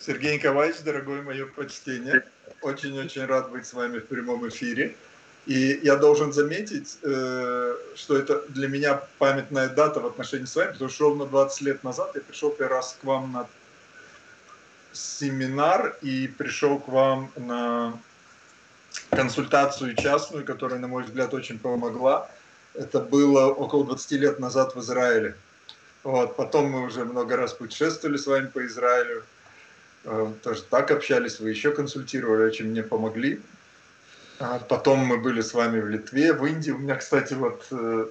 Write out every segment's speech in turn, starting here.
Сергей Николаевич, дорогой мое почтение. Очень-очень рад быть с вами в прямом эфире. И я должен заметить, э, что это для меня памятная дата в отношении с вами, потому что ровно 20 лет назад я пришел первый раз к вам на семинар и пришел к вам на консультацию частную, которая, на мой взгляд, очень помогла. Это было около 20 лет назад в Израиле. Вот. Потом мы уже много раз путешествовали с вами по Израилю. Э, тоже так общались, вы еще консультировали, очень мне помогли. А потом мы были с вами в Литве, в Индии. У меня, кстати, вот э,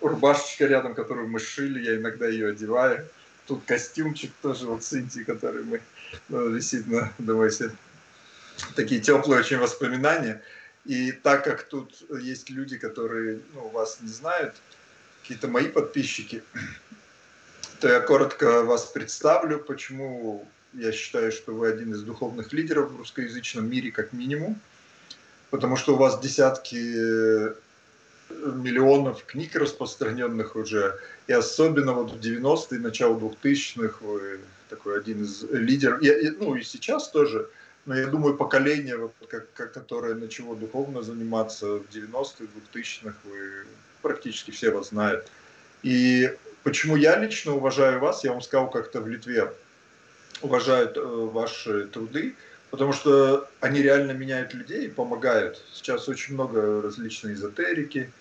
рубашечка рядом, которую мы шили, я иногда ее одеваю. Тут костюмчик тоже вот с Индии, который мы ну, висит на, думаете, такие теплые очень воспоминания. И так как тут есть люди, которые ну, вас не знают, какие-то мои подписчики, то я коротко вас представлю, почему я считаю, что вы один из духовных лидеров в русскоязычном мире как минимум, потому что у вас десятки миллионов книг распространенных уже, и особенно вот в 90-е, начало 2000-х вы такой один из лидеров, я, ну и сейчас тоже, но я думаю, поколение, вот, как, которое начало духовно заниматься в 90-х, 2000-х, вы практически все вас знают. И почему я лично уважаю вас, я вам сказал как-то в Литве, уважают э, ваши труды, потому что они реально меняют людей и помогают. Сейчас очень много различной эзотерики,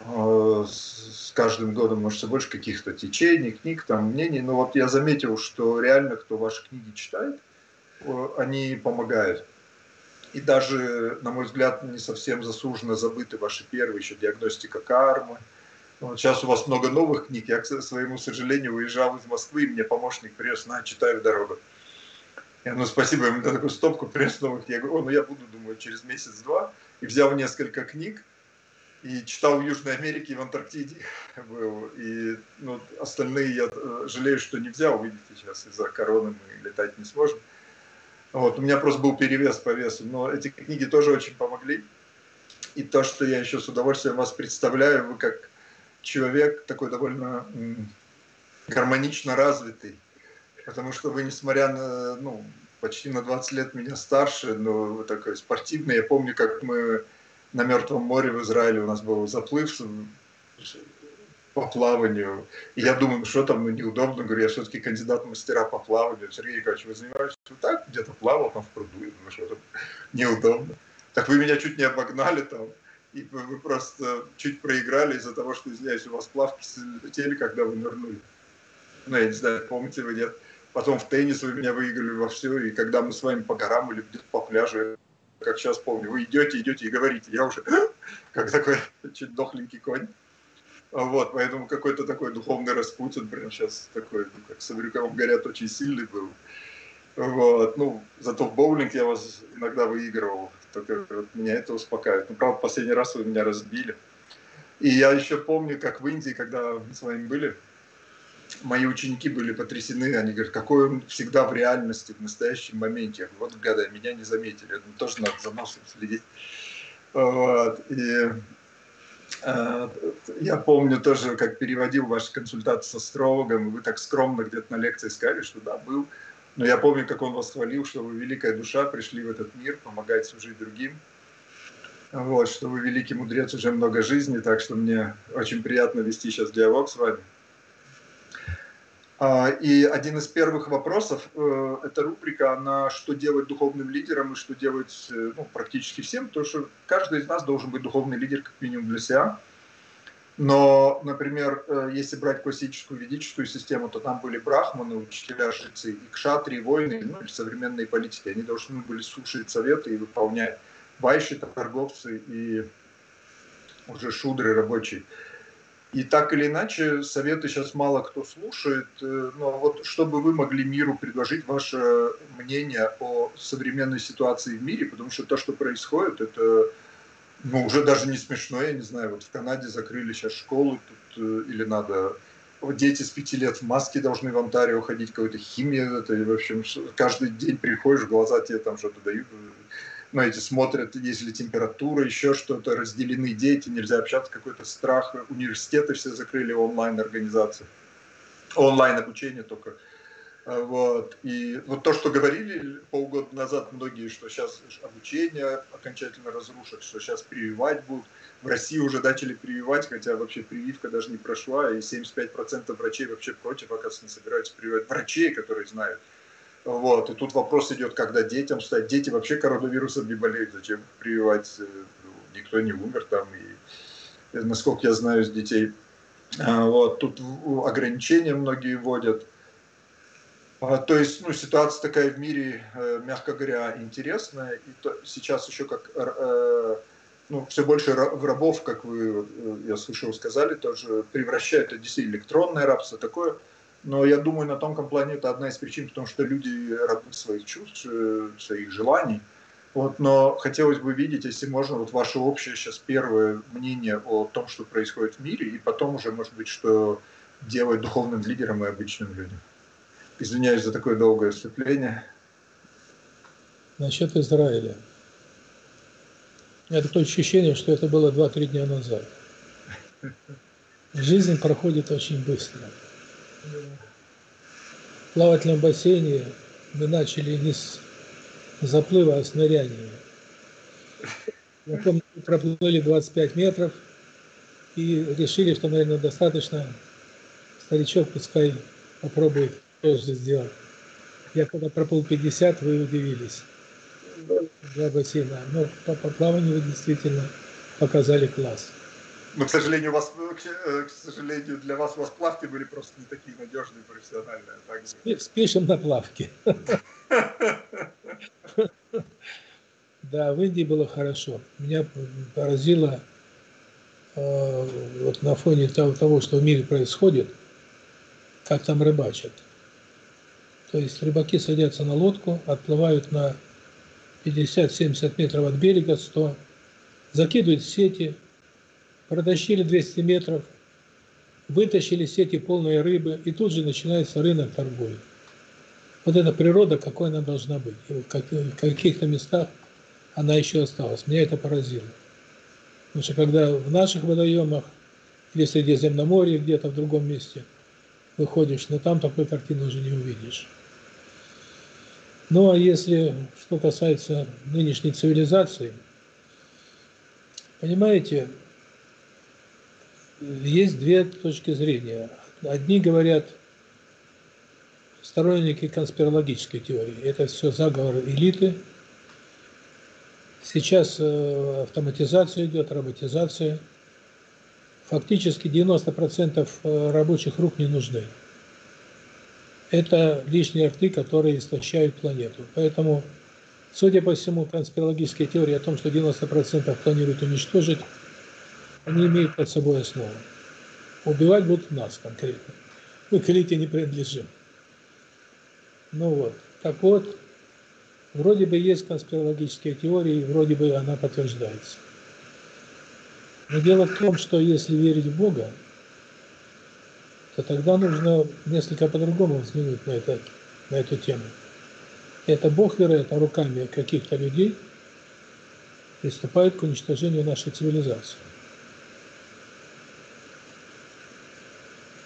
э, с каждым годом, может, все больше каких-то течений, книг, там, мнений. Но вот я заметил, что реально, кто ваши книги читает, они помогают. И даже, на мой взгляд, не совсем заслуженно забыты ваши первые еще диагностика кармы. Сейчас у вас много новых книг. Я, к своему сожалению, уезжал из Москвы, и мне помощник привез, на, читаю дорогу. Я, ну, спасибо, ему такую стопку принес новых. Я говорю, о, ну я буду, думаю, через месяц-два. И взял несколько книг, и читал в Южной Америке в Антарктиде был. И ну, остальные я э, жалею, что не взял. Видите, сейчас из-за короны мы летать не сможем. Вот, у меня просто был перевес по весу. Но эти книги тоже очень помогли. И то, что я еще с удовольствием вас представляю, вы как человек такой довольно гармонично развитый. Потому что вы, несмотря на, ну, почти на 20 лет меня старше, но вы такой спортивный. Я помню, как мы на Мертвом море в Израиле у нас был заплыв по плаванию. И я думаю, ну что там, ну неудобно. Говорю, я все-таки кандидат в мастера по плаванию. Сергей Николаевич, вы занимаетесь вот так? Где-то плавал там в пруду. Я думаю, что там неудобно. Так вы меня чуть не обогнали там. И вы просто чуть проиграли из-за того, что, извиняюсь, у вас плавки слетели, когда вы нырнули. Ну, я не знаю, помните вы, нет. Потом в теннис вы меня выиграли во все. И когда мы с вами по горам или по пляжу, как сейчас помню, вы идете, идете и говорите, я уже как такой чуть дохленький конь. Вот, поэтому какой-то такой духовный Распутин прям сейчас такой, ну, как с Аврюковым говорят, очень сильный был. Вот, ну, зато в боулинг я вас иногда выигрывал, только меня это успокаивает. Ну, правда, последний раз вы меня разбили. И я еще помню, как в Индии, когда мы с вами были, мои ученики были потрясены, они говорят, какой он всегда в реальности, в настоящем моменте. Вот, гада, меня не заметили, думаю, тоже надо за носом следить. Вот. И э, я помню тоже, как переводил ваши консультации с астрологом, вы так скромно где-то на лекции сказали, что да, был. Но я помню, как он вас хвалил, что вы великая душа, пришли в этот мир, помогать служить другим. Вот, что вы великий мудрец, уже много жизни, так что мне очень приятно вести сейчас диалог с вами. А, и один из первых вопросов э, – это рубрика, она что делать духовным лидером и что делать э, ну, практически всем, потому что каждый из нас должен быть духовный лидер как минимум для себя. Но, например, э, если брать классическую ведическую систему, то там были брахманы, учителя, жрецы, и кшатри, воины, ну или современные политики. Они должны были слушать советы и выполнять. Вайши, торговцы и уже шудры рабочие. И так или иначе, советы сейчас мало кто слушает. Э, но вот чтобы вы могли миру предложить ваше мнение о современной ситуации в мире, потому что то, что происходит, это ну, уже даже не смешно, я не знаю, вот в Канаде закрыли сейчас школы, тут, э, или надо дети с пяти лет в маске должны в Онтарио ходить, какой-то химия, это, и, в общем, каждый день приходишь, глаза тебе там что-то дают, ну, эти смотрят, есть ли температура, еще что-то, разделены дети, нельзя общаться, какой-то страх. Университеты все закрыли онлайн-организации. Онлайн-обучение только. Вот. И вот то, что говорили полгода назад многие, что сейчас обучение окончательно разрушат, что сейчас прививать будут. В России уже начали прививать, хотя вообще прививка даже не прошла, и 75% врачей вообще против, оказывается, не собираются прививать врачей, которые знают. Вот. И тут вопрос идет, когда детям стать. Дети вообще коронавирусом не болеют, зачем прививать? Э, ну, никто не умер там. И, насколько я знаю, с детей. А, вот. Тут ограничения многие вводят то есть, ну, ситуация такая в мире, э, мягко говоря, интересная. И то, сейчас еще как, э, ну, все больше в рабов, как вы, э, я слышал, сказали, тоже превращают это действительно электронное рабство такое. Но я думаю, на тонком плане это одна из причин, потому что люди рабы своих чувств, своих желаний. Вот, но хотелось бы видеть, если можно, вот ваше общее сейчас первое мнение о том, что происходит в мире, и потом уже, может быть, что делать духовным лидером и обычным людям. Извиняюсь за такое долгое вступление. Насчет Израиля. Меня такое ощущение, что это было 2-3 дня назад. Жизнь проходит очень быстро. В плавательном бассейне мы начали не с заплыва, а с ныряния. Я помню, проплыли 25 метров и решили, что, наверное, достаточно. Старичок пускай попробует тоже сделал. Я когда проплыл 50, вы удивились. Два бассейна. Но по, по плаванию вы действительно показали класс. Но, к сожалению, вас, э, к сожалению, для вас у вас плавки были просто не такие надежные, профессиональные. Так Спешим на плавки. Да, в Индии было хорошо. Меня поразило э, вот на фоне того, что в мире происходит, как там рыбачат. То есть рыбаки садятся на лодку, отплывают на 50-70 метров от берега, 100, закидывают сети, протащили 200 метров, вытащили сети полные рыбы, и тут же начинается рынок торговли. Вот эта природа, какой она должна быть. В каких-то местах она еще осталась. Меня это поразило. Потому что когда в наших водоемах или в Средиземноморье, где-то в другом месте выходишь, но там такой картины уже не увидишь. Ну а если что касается нынешней цивилизации, понимаете, есть две точки зрения. Одни говорят, сторонники конспирологической теории, это все заговор элиты. Сейчас э, автоматизация идет, роботизация. Фактически 90% э, рабочих рук не нужны это лишние рты, которые истощают планету. Поэтому, судя по всему, конспирологические теории о том, что 90% планируют уничтожить, они имеют под собой основу. Убивать будут нас конкретно. Мы к элите не принадлежим. Ну вот. Так вот, вроде бы есть конспирологические теории, вроде бы она подтверждается. Но дело в том, что если верить в Бога, то тогда нужно несколько по-другому взглянуть на, это, на эту тему. Это Бог, вероятно, руками каких-то людей приступает к уничтожению нашей цивилизации.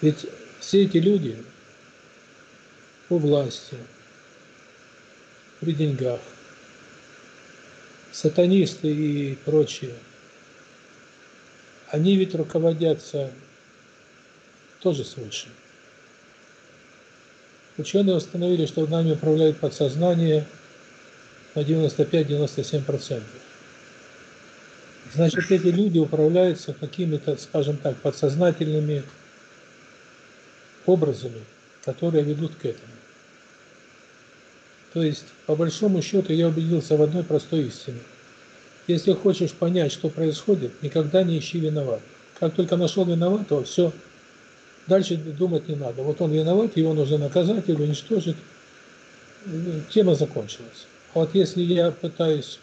Ведь все эти люди у власти, при деньгах, сатанисты и прочие, они ведь руководятся тоже свыше. Ученые установили, что нами управляет подсознание на 95-97%. Значит, эти люди управляются какими-то, скажем так, подсознательными образами, которые ведут к этому. То есть, по большому счету, я убедился в одной простой истине. Если хочешь понять, что происходит, никогда не ищи виноват. Как только нашел виноватого, все, Дальше думать не надо. Вот он виноват, его нужно наказать или уничтожить. Тема закончилась. А вот если я пытаюсь,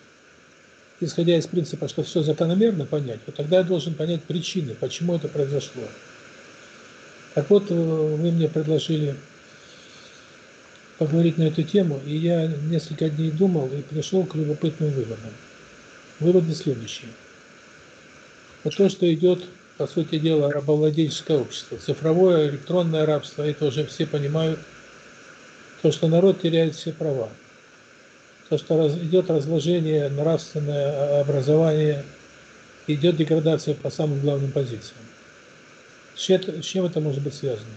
исходя из принципа, что все закономерно понять, то тогда я должен понять причины, почему это произошло. Так вот, э, вы мне предложили поговорить на эту тему, и я несколько дней думал и пришел к любопытным выводам. Выводы следующие. Вот то, что идет по сути дела, рабовладельческое общество. Цифровое, электронное рабство, это уже все понимают. То, что народ теряет все права. То, что раз, идет разложение, нравственное образование, идет деградация по самым главным позициям. С чем это может быть связано?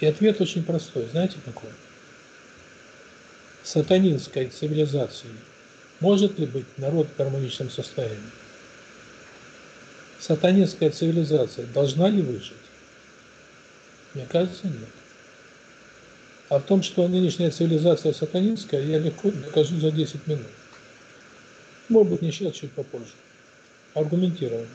И ответ очень простой. Знаете какой? Сатанинской цивилизации может ли быть народ в гармоничном состоянии? Сатанинская цивилизация должна ли выжить? Мне кажется, нет. А в том, что нынешняя цивилизация сатанинская, я легко докажу за 10 минут. Может быть, не сейчас, чуть попозже. Аргументированно.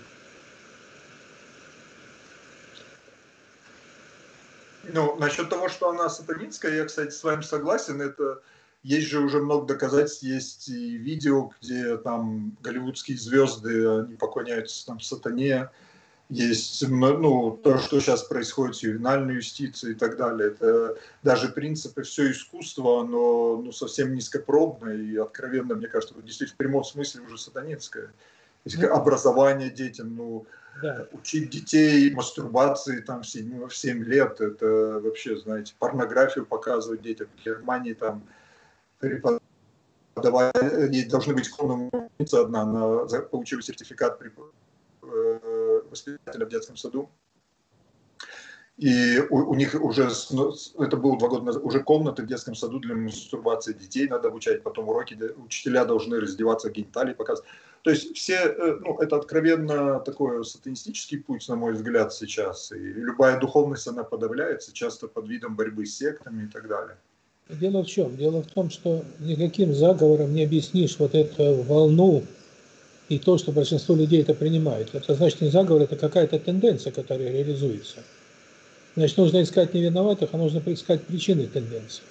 Ну, насчет того, что она сатанинская, я, кстати, с вами согласен. Это есть же уже много доказательств, есть и видео, где там голливудские звезды, они поклоняются там сатане, есть ну, то, что сейчас происходит с ювенальной юстицией и так далее. Это даже принципы все искусство, оно ну, совсем низкопробное и откровенно, мне кажется, действительно в прямом смысле уже сатанинское. Есть ну, образование детям, ну, да. учить детей мастурбации там в 7, в 7 лет, это вообще, знаете, порнографию показывать детям в Германии там преподавать, они должны быть комната одна, она получила сертификат э, воспитателя в детском саду. И у, у них уже, ну, это было два года назад, уже комнаты в детском саду для мастурбации детей надо обучать, потом уроки, учителя должны раздеваться, гениталии показывать. То есть все, э, ну, это откровенно такой сатанистический путь, на мой взгляд, сейчас. И любая духовность, она подавляется, часто под видом борьбы с сектами и так далее. Дело в чем? Дело в том, что никаким заговором не объяснишь вот эту волну и то, что большинство людей это принимает. Это значит не заговор, это какая-то тенденция, которая реализуется. Значит, нужно искать не виноватых, а нужно искать причины тенденции.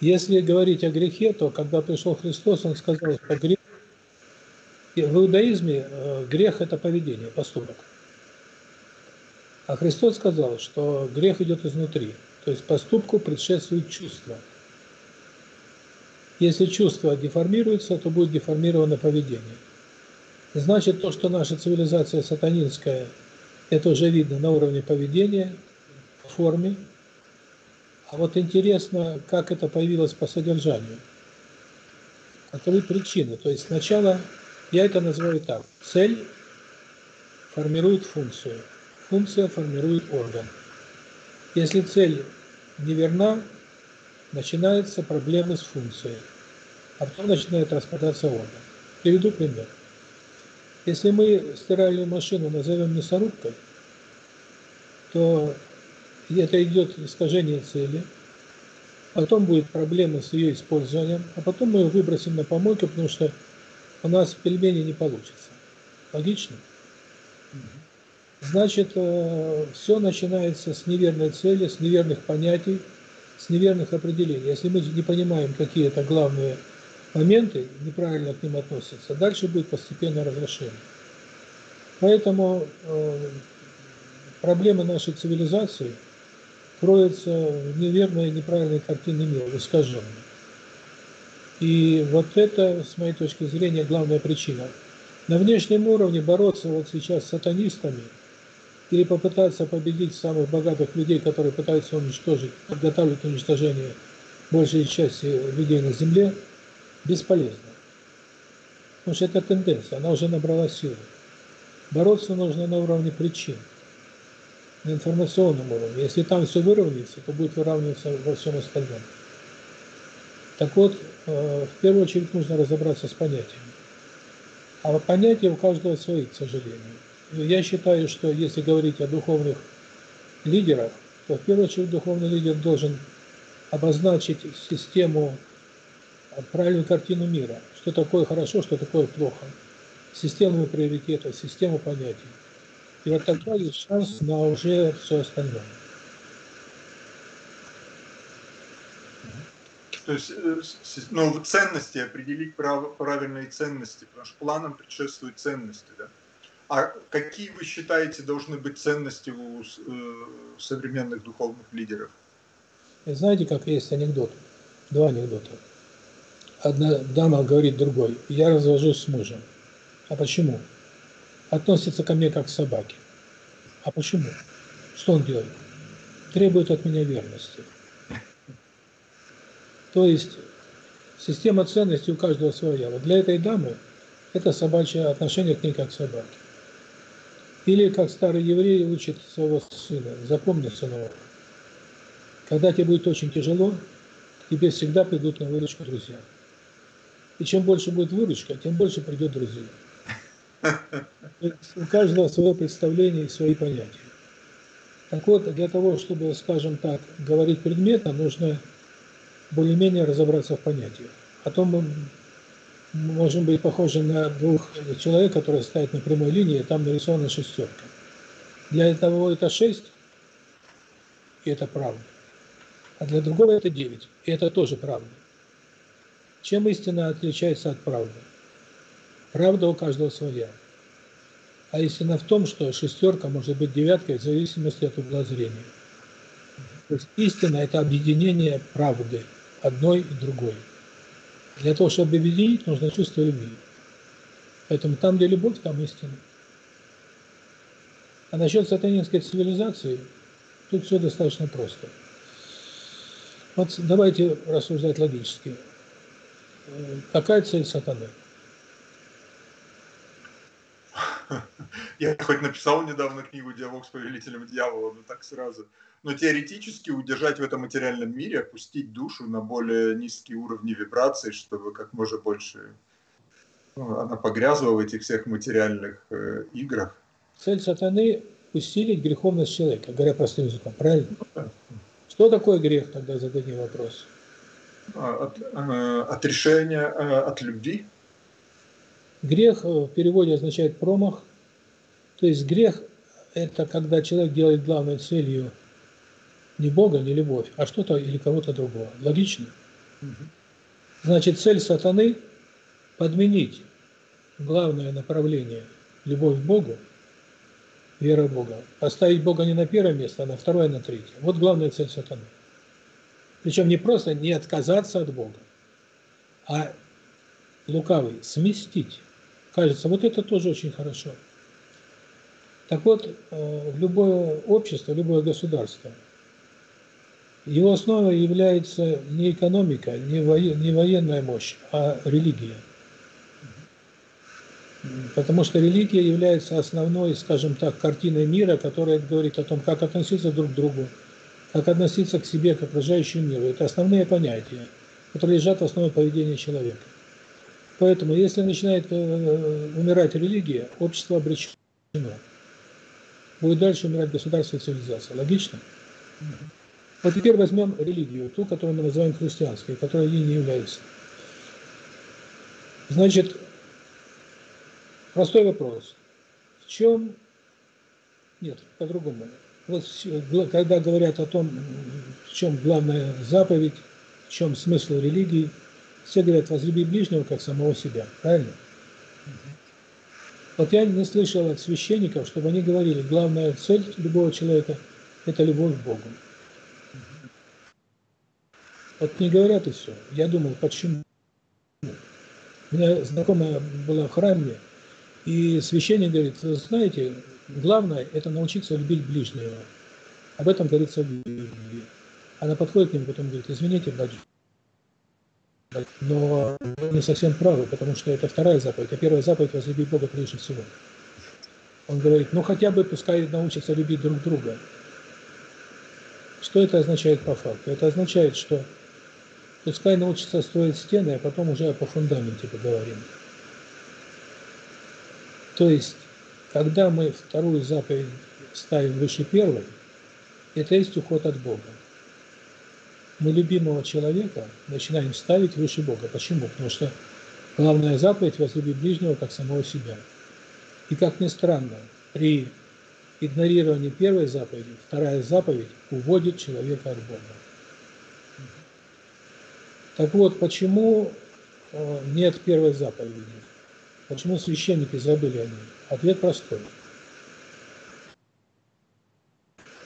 Если говорить о грехе, то когда пришел Христос, Он сказал, что грех... В иудаизме э, грех – это поведение, поступок. А Христос сказал, что грех идет изнутри. То есть поступку предшествует чувство. Если чувство деформируется, то будет деформировано поведение. Значит, то, что наша цивилизация сатанинская, это уже видно на уровне поведения, форме. А вот интересно, как это появилось по содержанию. Каковы причины. То есть сначала, я это называю так, цель формирует функцию, функция формирует орган. Если цель неверна, начинаются проблемы с функцией, а потом начинает распадаться орган. Приведу пример. Если мы стиральную машину назовем мясорубкой, то это идет искажение цели, потом будет проблема с ее использованием, а потом мы ее выбросим на помойку, потому что у нас пельмени не получится. Логично? Значит, э, все начинается с неверной цели, с неверных понятий, с неверных определений. Если мы не понимаем, какие это главные моменты, неправильно к ним относятся, дальше будет постепенное разрушение. Поэтому э, проблемы нашей цивилизации кроются в неверной, неправильной картине мира, в искаженной. И вот это, с моей точки зрения, главная причина. На внешнем уровне бороться вот сейчас с сатанистами – или попытаться победить самых богатых людей, которые пытаются уничтожить, подготавливать уничтожение большей части людей на Земле, бесполезно. Потому что это тенденция, она уже набрала силу. Бороться нужно на уровне причин, на информационном уровне. Если там все выровняется, то будет выравниваться во всем остальном. Так вот, э, в первую очередь нужно разобраться с понятиями. А понятия у каждого свои, к сожалению. Я считаю, что если говорить о духовных лидерах, то в первую очередь духовный лидер должен обозначить систему, правильную картину мира. Что такое хорошо, что такое плохо. Систему приоритетов, систему понятий. И вот тогда есть шанс на уже все остальное. То есть, э, ну, ценности, определить прав, правильные ценности, потому что планам предшествуют ценности, да? А какие вы считаете должны быть ценности у э, современных духовных лидеров? Знаете, как есть анекдот? Два анекдота. Одна дама говорит другой, я развожусь с мужем. А почему? Относится ко мне как к собаке. А почему? Что он делает? Требует от меня верности. То есть система ценностей у каждого своя. Вот для этой дамы это собачье отношение к ней как к собаке. Или как старый еврей учит своего сына, запомни, сынок, когда тебе будет очень тяжело, тебе всегда придут на выручку друзья. И чем больше будет выручка, тем больше придет друзей. У каждого свое представление и свои понятия. Так вот, для того, чтобы, скажем так, говорить предметно, нужно более-менее разобраться в понятиях. А то мы можем быть похожи на двух человек, которые стоят на прямой линии, и там нарисована шестерка. Для одного это шесть, и это правда. А для другого это девять, и это тоже правда. Чем истина отличается от правды? Правда у каждого своя. А истина в том, что шестерка может быть девяткой в зависимости от угла зрения. То есть истина – это объединение правды, одной и другой. Для того, чтобы объединить, нужно чувство любви. Поэтому там, где любовь, там истина. А насчет сатанинской цивилизации, тут все достаточно просто. Вот давайте рассуждать логически. Какая цель сатаны? Я хоть написал недавно книгу «Диалог с повелителем дьявола», но так сразу. Но теоретически удержать в этом материальном мире, опустить душу на более низкие уровни вибраций, чтобы как можно больше ну, она погрязла в этих всех материальных э, играх. Цель сатаны – усилить греховность человека, говоря простым языком, правильно? Что такое грех, тогда зададим вопрос. А, от, э, отрешение э, от любви. Грех в переводе означает промах. То есть грех – это когда человек делает главной целью не Бога, не любовь, а что-то или кого-то другого. Логично? Значит, цель сатаны – подменить главное направление – любовь к Богу, вера в Бога. Поставить Бога не на первое место, а на второе, на третье. Вот главная цель сатаны. Причем не просто не отказаться от Бога, а лукавый сместить. Кажется, вот это тоже очень хорошо. Так вот, э, любое общество, любое государство, его основой является не экономика, не военная мощь, а религия. Потому что религия является основной, скажем так, картиной мира, которая говорит о том, как относиться друг к другу, как относиться к себе, к окружающему миру. Это основные понятия, которые лежат в основе поведения человека. Поэтому, если начинает э, умирать религия, общество обречено. Будет дальше умирать государство и цивилизация. Логично? Вот теперь возьмем религию, ту, которую мы называем христианской, которая ей не является. Значит, простой вопрос. В чем... Нет, по-другому. Вот когда говорят о том, в чем главная заповедь, в чем смысл религии, все говорят, возлюби ближнего, как самого себя. Правильно? Вот я не слышал от священников, чтобы они говорили, главная цель любого человека – это любовь к Богу. Вот не говорят и все. Я думал, почему? У меня знакомая была в храме, и священник говорит, знаете, главное – это научиться любить ближнего. Об этом говорится в Библии. Она подходит к нему, потом говорит, извините, батюшка, но вы не совсем правы, потому что это вторая заповедь, а первая заповедь – возлюби Бога прежде всего. Он говорит, ну хотя бы пускай научатся любить друг друга. Что это означает по факту? Это означает, что пускай научатся строить стены, а потом уже по фундаменте поговорим. То есть, когда мы вторую заповедь ставим выше первой, это есть уход от Бога. Мы любимого человека начинаем ставить выше Бога. Почему? Потому что главная заповедь – возлюби ближнего, как самого себя. И как ни странно, при игнорировании первой заповеди, вторая заповедь уводит человека от Бога. Так вот, почему э, нет первой заповеди? Почему священники забыли о ней? Ответ простой.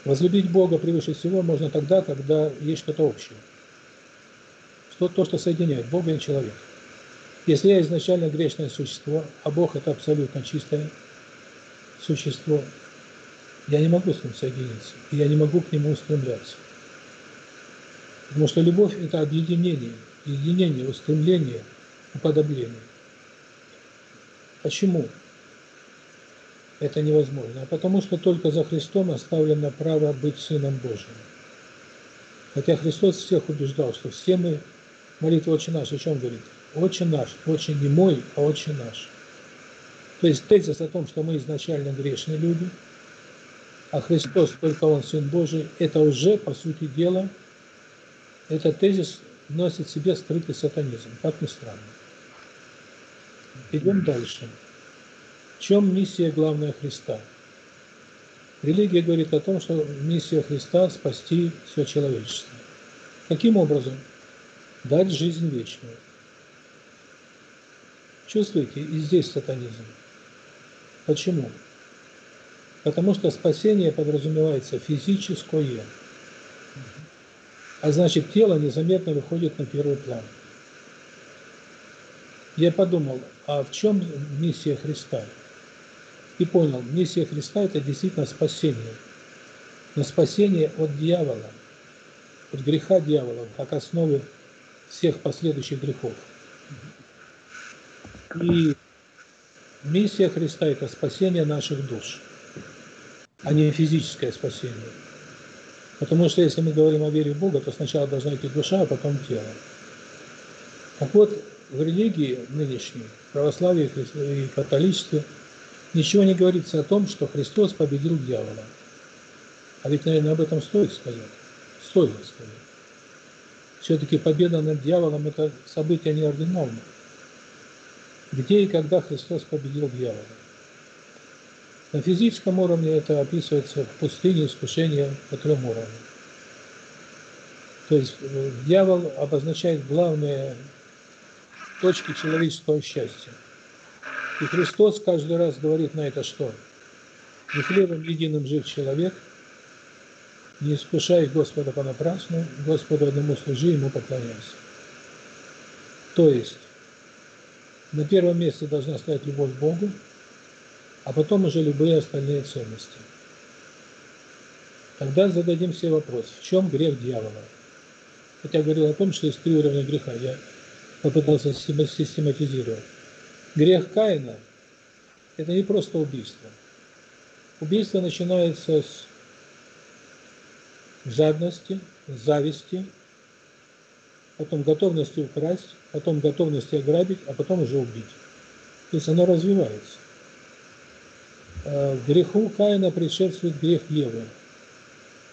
Возлюбить Бога превыше всего можно тогда, когда есть что-то общее. Что, то, что соединяет Бога и человека. Если я изначально грешное существо, а Бог это абсолютно чистое существо, я не могу с ним соединиться, и я не могу к нему устремляться. Потому что любовь – это объединение, единение, устремление, уподобление. Почему это невозможно? А потому что только за Христом оставлено право быть Сыном Божьим. Хотя Христос всех убеждал, что все мы, молитва «Отче наш», о чем говорит? «Отче наш», «Отче не мой, а «Отче наш». То есть тезис о том, что мы изначально грешные люди, а Христос только Он Сын Божий, это уже, по сути дела, этот тезис носит в себе скрытый сатанизм, как ни странно. Идем дальше. В чем миссия главная Христа? Религия говорит о том, что миссия Христа – спасти все человечество. Каким образом? Дать жизнь вечную. Чувствуете? И здесь сатанизм. Почему? Потому что спасение подразумевается физическое. А значит, тело незаметно выходит на первый план. Я подумал, а в чем миссия Христа? И понял, миссия Христа – это действительно спасение. Но спасение от дьявола, от греха дьявола, как основы всех последующих грехов. И миссия Христа – это спасение наших душ, а не физическое спасение. Потому что если мы говорим о вере в Бога, то сначала должна идти душа, а потом тело. Так вот, в религии нынешней, православии и католичестве, ничего не говорится о том, что Христос победил дьявола. А ведь, наверное, об этом стоит сказать. Стоит сказать. Все-таки победа над дьяволом – это событие неординарное. Где и когда Христос победил дьявола? На физическом уровне это описывается в пустыне искушения по трем уровням. То есть э, дьявол обозначает главные точки человеческого счастья. И Христос каждый раз говорит на это что? Не хлебом единым жив человек, не искушай Господа понапрасну, Господу одному служи, Ему поклоняйся. То есть, на первом месте должна стоять любовь к Богу, а потом уже любые остальные ценности. Тогда зададим себе вопрос, в чем грех дьявола? Хотя говорил о том, что есть три уровня греха. Я попытался систематизировать. Грех Каина – это не просто убийство. Убийство начинается с жадности, зависти, потом готовности украсть, потом готовности ограбить, а потом уже убить. То есть оно развивается. Э, греху Каина предшествует грех Евы.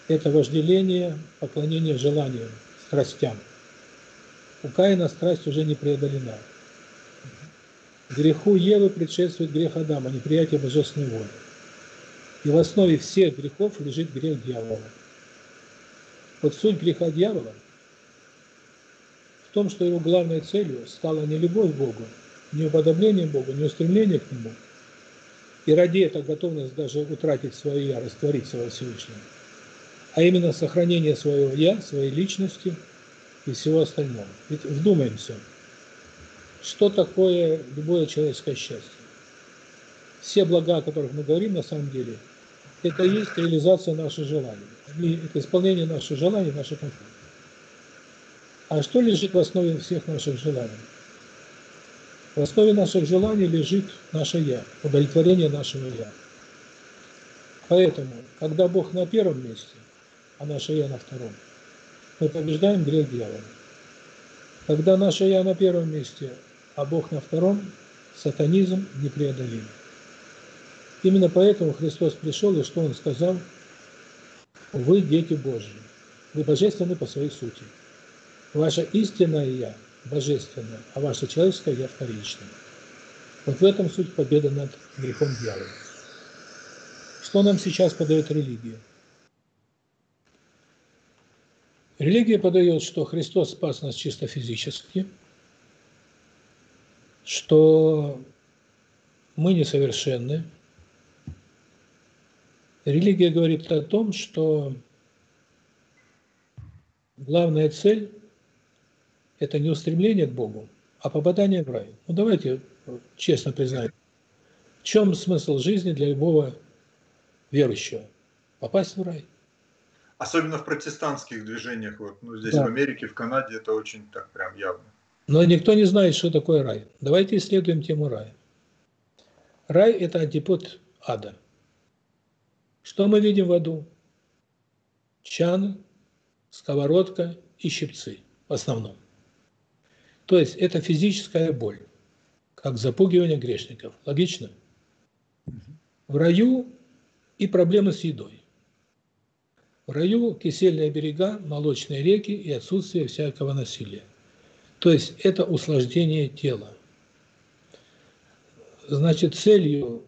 Это вожделение, поклонение желаниям, страстям. У Каина страсть уже не преодолена. Греху Евы предшествует грех Адама, неприятие божественной воли. И в основе всех грехов лежит грех дьявола. Вот суть греха дьявола в том, что его главной целью стала не любовь к Богу, не уподобление Богу, не устремление к Нему, и ради этого готовность даже утратить свое «я», растворить своего Всевышнего, а именно сохранение своего «я», своей личности и всего остального. Ведь вдумаемся – что такое любое человеческое счастье? Все блага, о которых мы говорим, на самом деле, это и есть реализация наших желаний. Это исполнение наших желаний, наших комфорта. А что лежит в основе всех наших желаний? В основе наших желаний лежит наше «я», удовлетворение нашего «я». Поэтому, когда Бог на первом месте, а наше «я» на втором, мы побеждаем грех дьявола. Когда наше «я» на первом месте, а Бог на втором, сатанизм непреодолим. Именно поэтому Христос пришел, и что Он сказал? Вы дети Божьи, вы божественны по своей сути. Ваше истинное Я божественное, а ваше человеческое Я вторичное. Вот в этом суть победы над грехом дьявола. Что нам сейчас подает религия? Религия подает, что Христос спас нас чисто физически – что мы несовершенны. Религия говорит о том, что главная цель – это не устремление к Богу, а попадание в рай. Ну давайте честно признаем, в чем смысл жизни для любого верующего? Попасть в рай. Особенно в протестантских движениях, вот, ну, здесь да. в Америке, в Канаде это очень так прям явно. Но никто не знает, что такое рай. Давайте исследуем тему рая. Рай – это антипод ада. Что мы видим в аду? Чан, сковородка и щипцы в основном. То есть это физическая боль, как запугивание грешников. Логично? В раю и проблемы с едой. В раю кисельные берега, молочные реки и отсутствие всякого насилия. То есть это услаждение тела. Значит, целью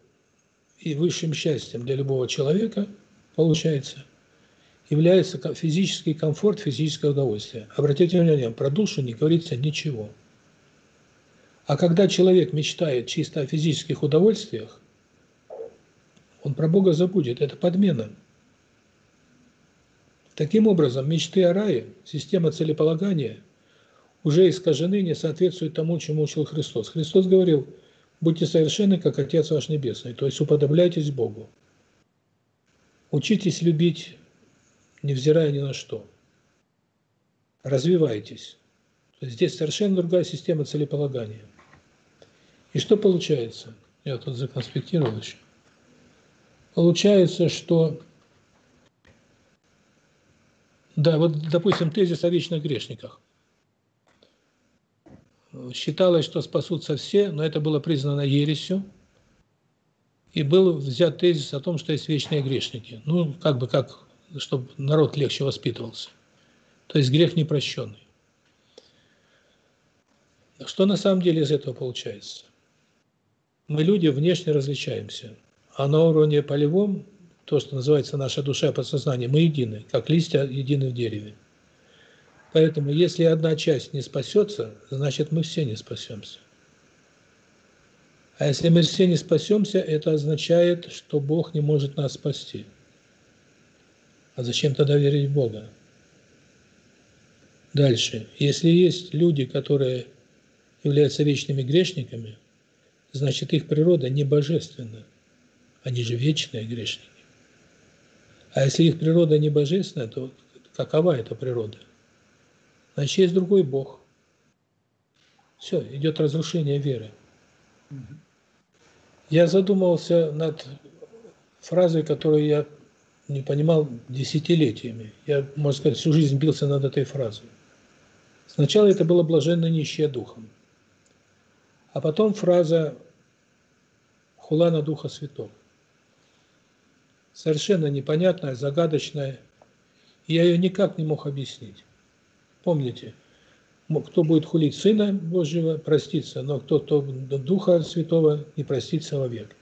и высшим счастьем для любого человека, получается, является физический комфорт, физическое удовольствие. Обратите внимание, про душу не говорится ничего. А когда человек мечтает чисто о физических удовольствиях, он про Бога забудет, это подмена. Таким образом, мечты о рае, система целеполагания уже искажены, не соответствуют тому, чему учил Христос. Христос говорил, будьте совершенны, как Отец ваш Небесный, то есть уподобляйтесь Богу. Учитесь любить, невзирая ни на что. Развивайтесь. Здесь совершенно другая система целеполагания. И что получается? Я тут законспектировал еще. Получается, что, да, вот, допустим, тезис о вечных грешниках. Считалось, что спасутся все, но это было признано ересью, и был взят тезис о том, что есть вечные грешники. Ну, как бы как, чтобы народ легче воспитывался. То есть грех непрощенный. Что на самом деле из этого получается? Мы люди внешне различаемся. А на уровне полевом, то, что называется наша душа подсознание, мы едины, как листья едины в дереве. Поэтому, если одна часть не спасется, значит, мы все не спасемся. А если мы все не спасемся, это означает, что Бог не может нас спасти. А зачем тогда верить в Бога? Дальше. Если есть люди, которые являются вечными грешниками, значит, их природа не божественна. Они же вечные грешники. А если их природа не божественная, то какова эта природа? Значит, есть другой Бог. Все, идет разрушение веры. Я задумался над фразой, которую я не понимал десятилетиями. Я, можно сказать, всю жизнь бился над этой фразой. Сначала это было блаженно нищее духом. А потом фраза «Хулана Духа Святого» совершенно непонятная, загадочная. Я ее никак не мог объяснить. Помните, кто будет хулить Сына Божьего, простится, но кто, кто Духа Святого, не простится вовек.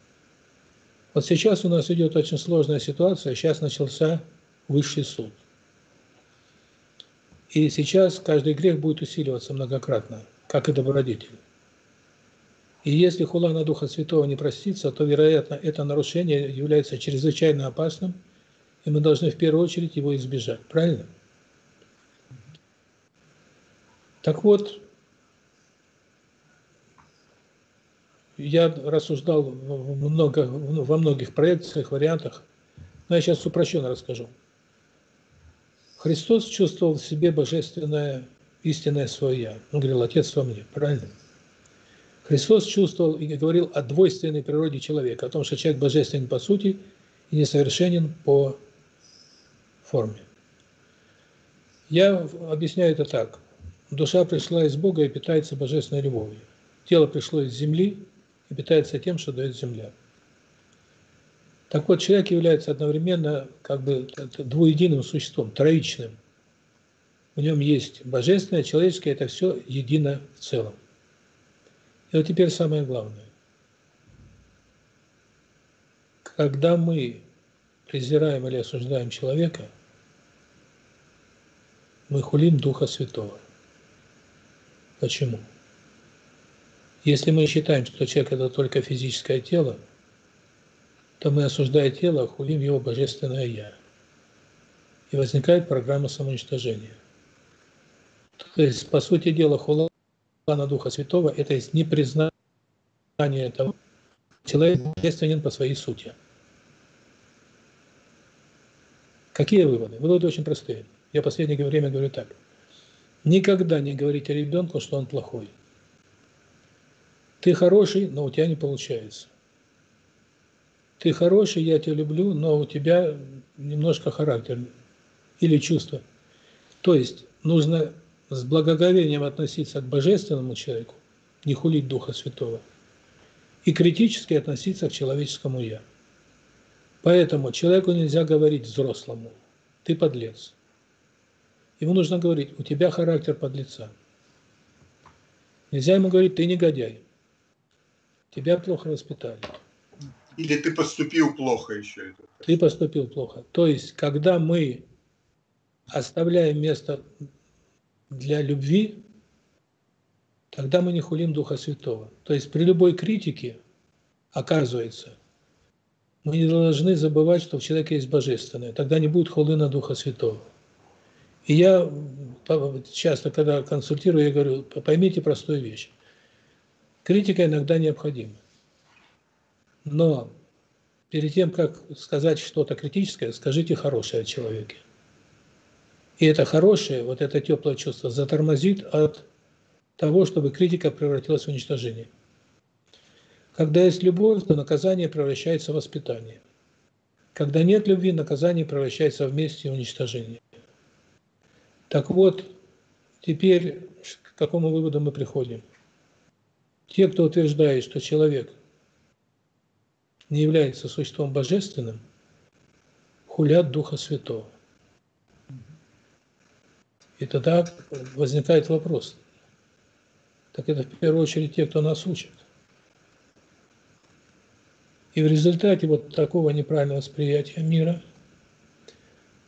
Вот сейчас у нас идет очень сложная ситуация, сейчас начался высший суд. И сейчас каждый грех будет усиливаться многократно, как и добродетель. И если хула на Духа Святого не простится, то, вероятно, это нарушение является чрезвычайно опасным, и мы должны в первую очередь его избежать. Правильно? Так вот, я рассуждал много, во многих проекциях, вариантах, но я сейчас упрощенно расскажу. Христос чувствовал в себе божественное, истинное свое «Я». Он говорил, Отец во мне, правильно? Христос чувствовал и говорил о двойственной природе человека, о том, что человек божественен по сути и несовершенен по форме. Я объясняю это так. Душа пришла из Бога и питается божественной любовью. Тело пришло из земли и питается тем, что дает земля. Так вот, человек является одновременно как бы двуединым существом, троичным. В нем есть божественное, человеческое, это все едино в целом. И вот теперь самое главное. Когда мы презираем или осуждаем человека, мы хулим Духа Святого. Почему? Если мы считаем, что человек – это только физическое тело, то мы, осуждая тело, хулим его божественное «Я». И возникает программа самоуничтожения. То есть, по сути дела, хула плана Духа Святого – это есть непризнание того, человек божественен по своей сути. Какие выводы? Выводы очень простые. Я последнее время говорю так. Никогда не говорите ребенку, что он плохой. Ты хороший, но у тебя не получается. Ты хороший, я тебя люблю, но у тебя немножко характер или чувство. То есть нужно с благоговением относиться к божественному человеку, не хулить Духа Святого, и критически относиться к человеческому «я». Поэтому человеку нельзя говорить взрослому «ты подлец». Ему нужно говорить «у тебя характер подлеца». Нельзя ему говорить «ты негодяй». Тебя плохо воспитали. Или ты поступил плохо еще. Ты поступил плохо. То есть, когда мы оставляем место для любви, тогда мы не хулим Духа Святого. То есть при любой критике, оказывается, мы не должны забывать, что в человеке есть Божественное. Тогда не будет хулы на Духа Святого. И я часто, когда консультирую, я говорю, поймите простую вещь. Критика иногда необходима. Но перед тем, как сказать что-то критическое, скажите хорошее о человеке. И это хорошее, вот это теплое чувство затормозит от того, чтобы критика превратилась в уничтожение. Когда есть любовь, то наказание превращается в воспитание. Когда нет любви, наказание превращается в месть и уничтожение. Так вот, теперь к какому выводу мы приходим? Те, кто утверждает, что человек не является существом божественным, хулят Духа Святого. И тогда возникает вопрос, так это в первую очередь те, кто нас учит. И в результате вот такого неправильного восприятия мира,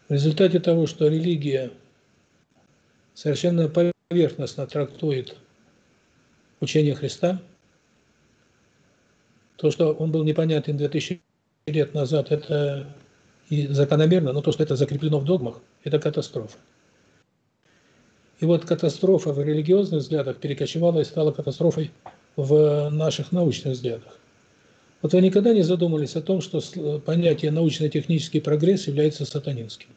в результате того, что религия совершенно поверхностно трактует учение Христа, то, что он был непонятен 2000 лет назад, это и закономерно, но то, что это закреплено в догмах, это катастрофа. И вот катастрофа в религиозных взглядах перекочевала и стала катастрофой в наших научных взглядах. Вот вы никогда не задумывались о том, что понятие научно-технический прогресс является сатанинским?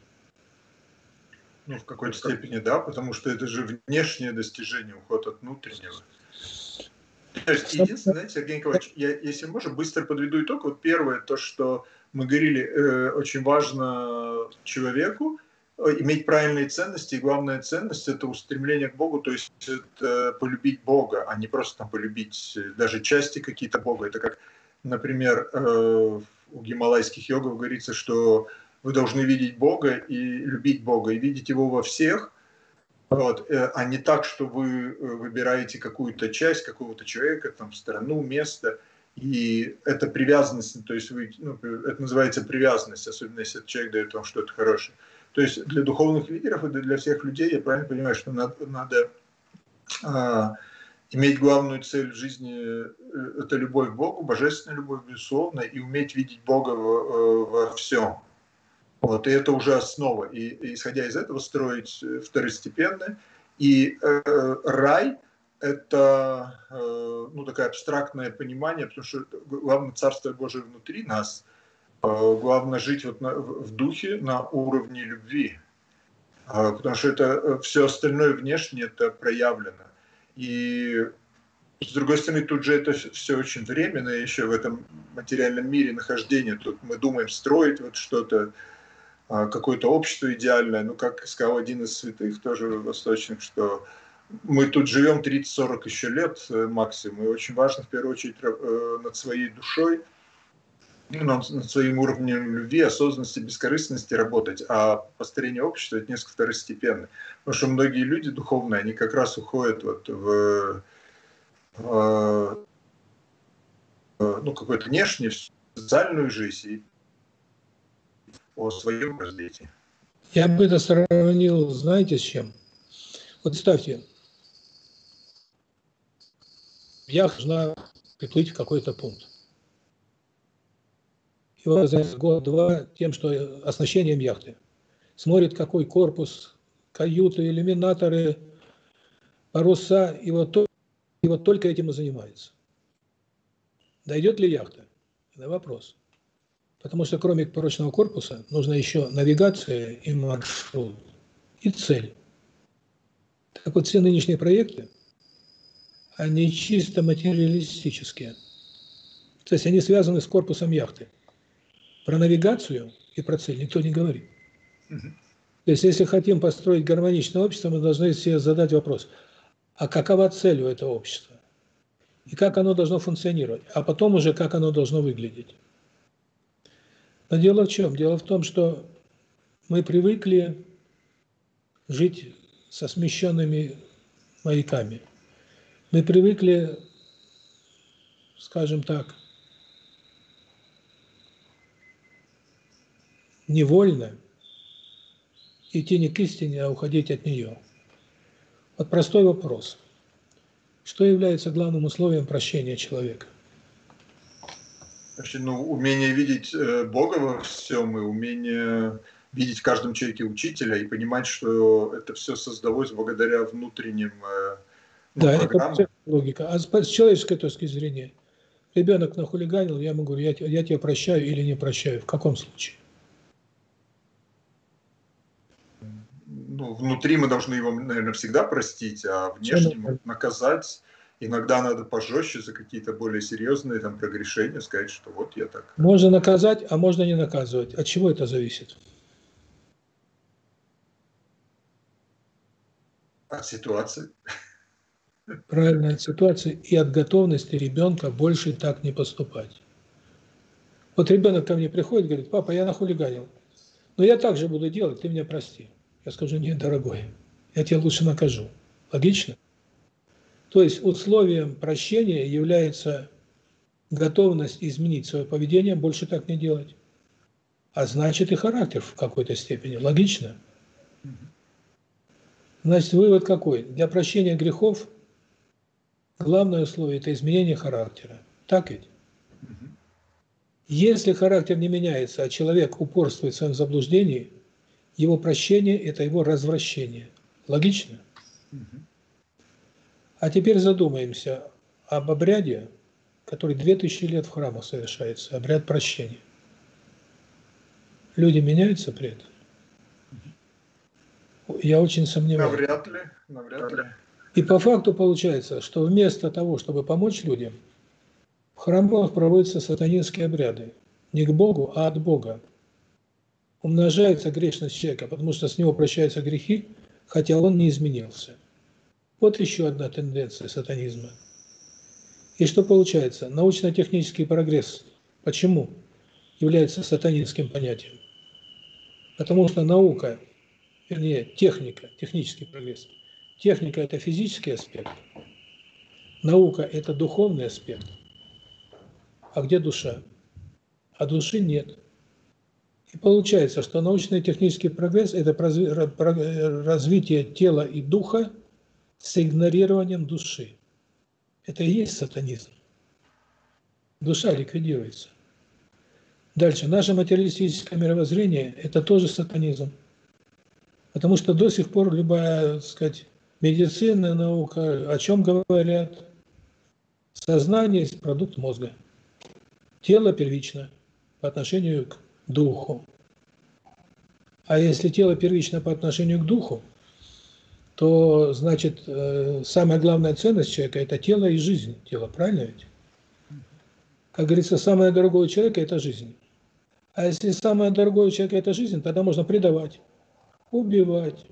Ну, в какой-то степени, да, потому что это же внешнее достижение, уход от внутреннего. Единственное, знаете, Сергей Николаевич, я, если можно, быстро подведу итог. Вот первое, то, что мы говорили, э, очень важно человеку э, иметь правильные ценности, и главная ценность – это устремление к Богу, то есть это полюбить Бога, а не просто там полюбить даже части какие-то Бога. Это как, например, э, у гималайских йогов говорится, что вы должны видеть Бога и любить Бога, и видеть Его во всех – вот, э, а не так, что вы э, выбираете какую-то часть какого-то человека, там, страну, место, и это привязанность, то есть вы, ну, это называется привязанность, особенно если человек дает вам что-то хорошее. То есть для духовных лидеров и для всех людей, я правильно понимаю, что надо, надо а, иметь главную цель в жизни, э, это любовь к Богу, божественная любовь, безусловно, и уметь видеть Бога во, во всем. Вот, и это уже основа. И, исходя из этого строить э, второстепенное. И э, рай – это э, ну, такое абстрактное понимание, потому что главное Царство Божие внутри нас. Э, главное жить вот на, в духе на уровне любви. Э, потому что это э, все остальное внешне это проявлено. И с другой стороны, тут же это все очень временно еще в этом материальном мире нахождения. Тут мы думаем строить вот что-то, какое-то общество идеальное, ну, как сказал один из святых, тоже восточных, что мы тут живем 30-40 еще лет э, максимум, и очень важно в первую очередь э, над своей душой, ну, над своим уровнем любви, осознанности, бескорыстности работать, а построение общества это несколько второстепенно. Потому что многие люди духовные, они как раз уходят вот в, в ну, какой-то внешний, социальную жизнь, и о своем развитии. Я бы это сравнил, знаете, с чем? Вот ставьте, я должна приплыть в какой-то пункт. И вот за год-два тем, что оснащением яхты. Смотрит, какой корпус, каюты, иллюминаторы, паруса, и вот, и вот только этим и занимается. Дойдет ли яхта? Это вопрос. Потому что кроме порочного корпуса нужна еще навигация и маршрут, и цель. Так вот, все нынешние проекты, они чисто материалистические. То есть они связаны с корпусом яхты. Про навигацию и про цель никто не говорит. То есть если хотим построить гармоничное общество, мы должны себе задать вопрос, а какова цель у этого общества? И как оно должно функционировать? А потом уже как оно должно выглядеть. Но дело в чем? Дело в том, что мы привыкли жить со смещенными маяками. Мы привыкли, скажем так, невольно идти не к истине, а уходить от нее. Вот простой вопрос. Что является главным условием прощения человека? Значит, ну, умение видеть э, Бога во всем и умение видеть в каждом человеке учителя и понимать, что это все создалось благодаря внутренним э, ну, да, программам. это логика. А с человеческой точки зрения, ребенок нахулиганил, я ему говорю, я, я тебя прощаю или не прощаю. В каком случае? ну, внутри мы должны его, наверное, всегда простить, а внешне наказать. Иногда надо пожестче за какие-то более серьезные там прогрешения сказать, что вот я так. Можно наказать, а можно не наказывать. От чего это зависит? От ситуации. Правильно, от ситуации и от готовности ребенка больше так не поступать. Вот ребенок ко мне приходит говорит, папа, я нахулиганил. Но я так же буду делать, ты меня прости. Я скажу, нет, дорогой, я тебя лучше накажу. Логично? То есть условием прощения является готовность изменить свое поведение, больше так не делать. А значит и характер в какой-то степени. Логично? Значит, вывод какой? Для прощения грехов главное условие – это изменение характера. Так ведь? Если характер не меняется, а человек упорствует в своем заблуждении – его прощение – это его развращение. Логично? А теперь задумаемся об обряде, который 2000 лет в храмах совершается, обряд прощения. Люди меняются при этом? Я очень сомневаюсь. Навряд ли, навряд ли. И по факту получается, что вместо того, чтобы помочь людям, в храмах проводятся сатанинские обряды. Не к Богу, а от Бога умножается грешность человека, потому что с него прощаются грехи, хотя он не изменился. Вот еще одна тенденция сатанизма. И что получается? Научно-технический прогресс. Почему? Является сатанинским понятием. Потому что наука, вернее, техника, технический прогресс. Техника – это физический аспект. Наука – это духовный аспект. А где душа? А души нет. И получается, что научный и технический прогресс – это развитие тела и духа с игнорированием души. Это и есть сатанизм. Душа ликвидируется. Дальше. Наше материалистическое мировоззрение – это тоже сатанизм. Потому что до сих пор любая, так сказать, медицина, наука о чем говорят? Сознание есть продукт мозга. Тело первично по отношению к духу. А если тело первично по отношению к духу, то, значит, э, самая главная ценность человека – это тело и жизнь. Тело, правильно ведь? Как говорится, самое дорогое у человека – это жизнь. А если самое дорогое у человека – это жизнь, тогда можно предавать, убивать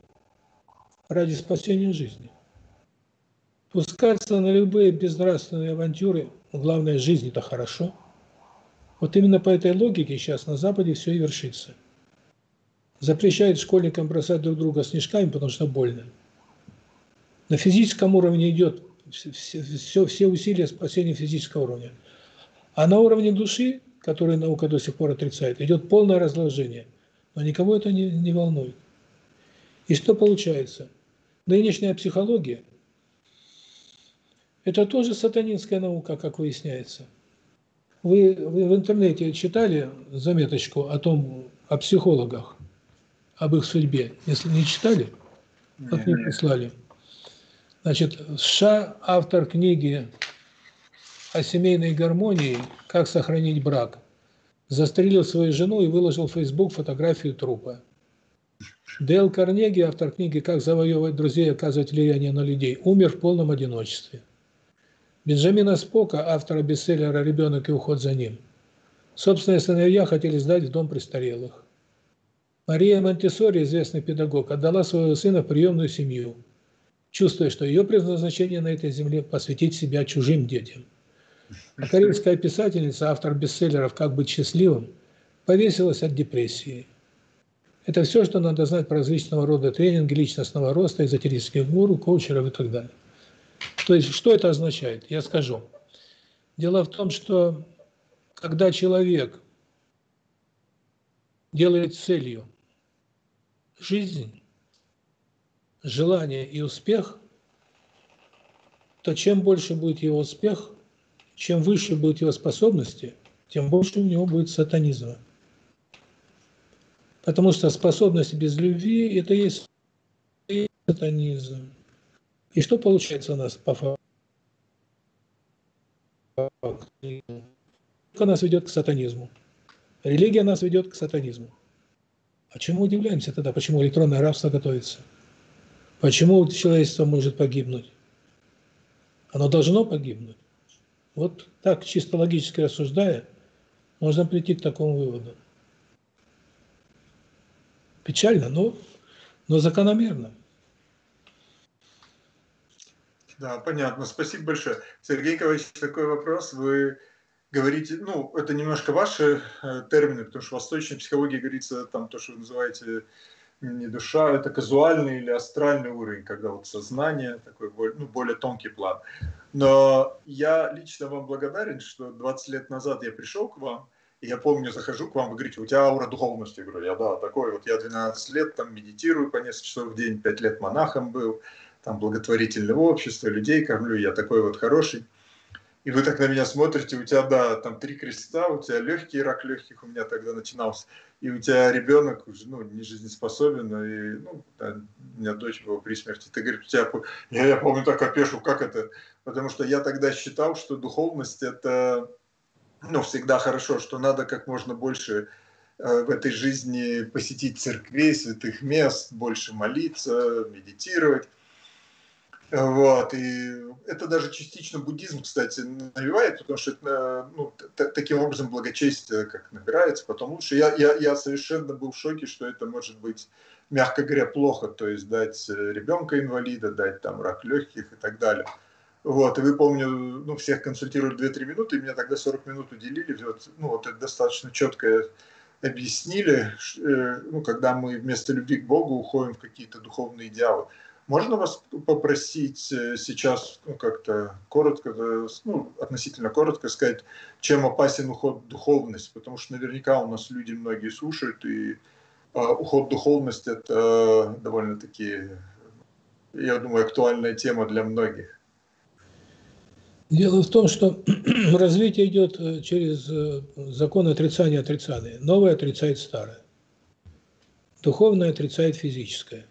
ради спасения жизни. Пускаться на любые безнравственные авантюры, главное, жизнь – это хорошо – вот именно по этой логике сейчас на Западе все и вершится. Запрещают школьникам бросать друг друга снежками, потому что больно. На физическом уровне идет все, все, все усилия спасения физического уровня. А на уровне души, который наука до сих пор отрицает, идет полное разложение. Но никого это не, не волнует. И что получается? Нынешняя психология – это тоже сатанинская наука, как выясняется. Вы, вы в интернете читали заметочку о том, о психологах, об их судьбе? Если не читали, вот мне прислали. Значит, США автор книги о семейной гармонии «Как сохранить брак». застрелил свою жену и выложил в Facebook фотографию трупа. Дейл Карнеги, автор книги «Как завоевывать друзей и оказывать влияние на людей», умер в полном одиночестве. Бенджамина Спока, автора бестселлера «Ребенок и уход за ним», собственные сыновья хотели сдать в дом престарелых. Мария Монтисори, известный педагог, отдала своего сына в приемную семью, чувствуя, что ее предназначение на этой земле – посвятить себя чужим детям. А корейская писательница, автор бестселлеров «Как быть счастливым», повесилась от депрессии. Это все, что надо знать про различного рода тренинги личностного роста, эзотерических гуру, коучеров и так далее. То есть, что это означает? Я скажу. Дело в том, что когда человек делает целью жизнь, желание и успех, то чем больше будет его успех, чем выше будут его способности, тем больше у него будет сатанизма. Потому что способность без любви – это есть сатанизм. И что получается у нас по факту? нас ведет к сатанизму. Религия нас ведет к сатанизму. А чему удивляемся тогда? Почему электронное рабство готовится? Почему человечество может погибнуть? Оно должно погибнуть. Вот так, чисто логически рассуждая, можно прийти к такому выводу. Печально, но, но закономерно. Да, понятно. Спасибо большое. Сергей Николаевич, такой вопрос. Вы говорите, ну, это немножко ваши э, термины, потому что в восточной психологии говорится там то, что вы называете не душа, это казуальный или астральный уровень, когда вот сознание, такой ну, более тонкий план. Но я лично вам благодарен, что 20 лет назад я пришел к вам, и я помню, захожу к вам, вы говорите, у тебя аура духовности. Я говорю, я да, такой вот, я 12 лет там медитирую по несколько часов в день, 5 лет монахом был, там благотворительное общество, людей кормлю, я такой вот хороший и вы так на меня смотрите, у тебя, да, там три креста, у тебя легкий рак легких у меня тогда начинался, и у тебя ребенок уже, ну, не жизнеспособен, и, ну, да, у меня дочь была при смерти, ты говоришь, у тебя, я, я помню, так опешил, как это, потому что я тогда считал, что духовность это, ну, всегда хорошо, что надо как можно больше э, в этой жизни посетить церквей, святых мест, больше молиться, медитировать, вот, и это даже частично буддизм, кстати, навевает, потому что это, ну, таким образом благочестие как набирается, потом лучше. Я, я, я совершенно был в шоке, что это может быть, мягко говоря, плохо, то есть дать э, ребенка инвалида, дать там рак легких и так далее. Вот, и вы, помню, ну, всех консультировали 2-3 минуты, и мне тогда 40 минут уделили, вот, ну, вот это достаточно четко объяснили, э, ну, когда мы вместо любви к Богу уходим в какие-то духовные идеалы. Можно вас попросить э, сейчас ну, как-то коротко, ну, относительно коротко сказать, чем опасен уход духовности? Потому что наверняка у нас люди многие слушают, и э, уход духовности – это довольно-таки, я думаю, актуальная тема для многих. Дело в том, что развитие идет э, через э, закон отрицания отрицания. Новое отрицает старое. Духовное отрицает физическое.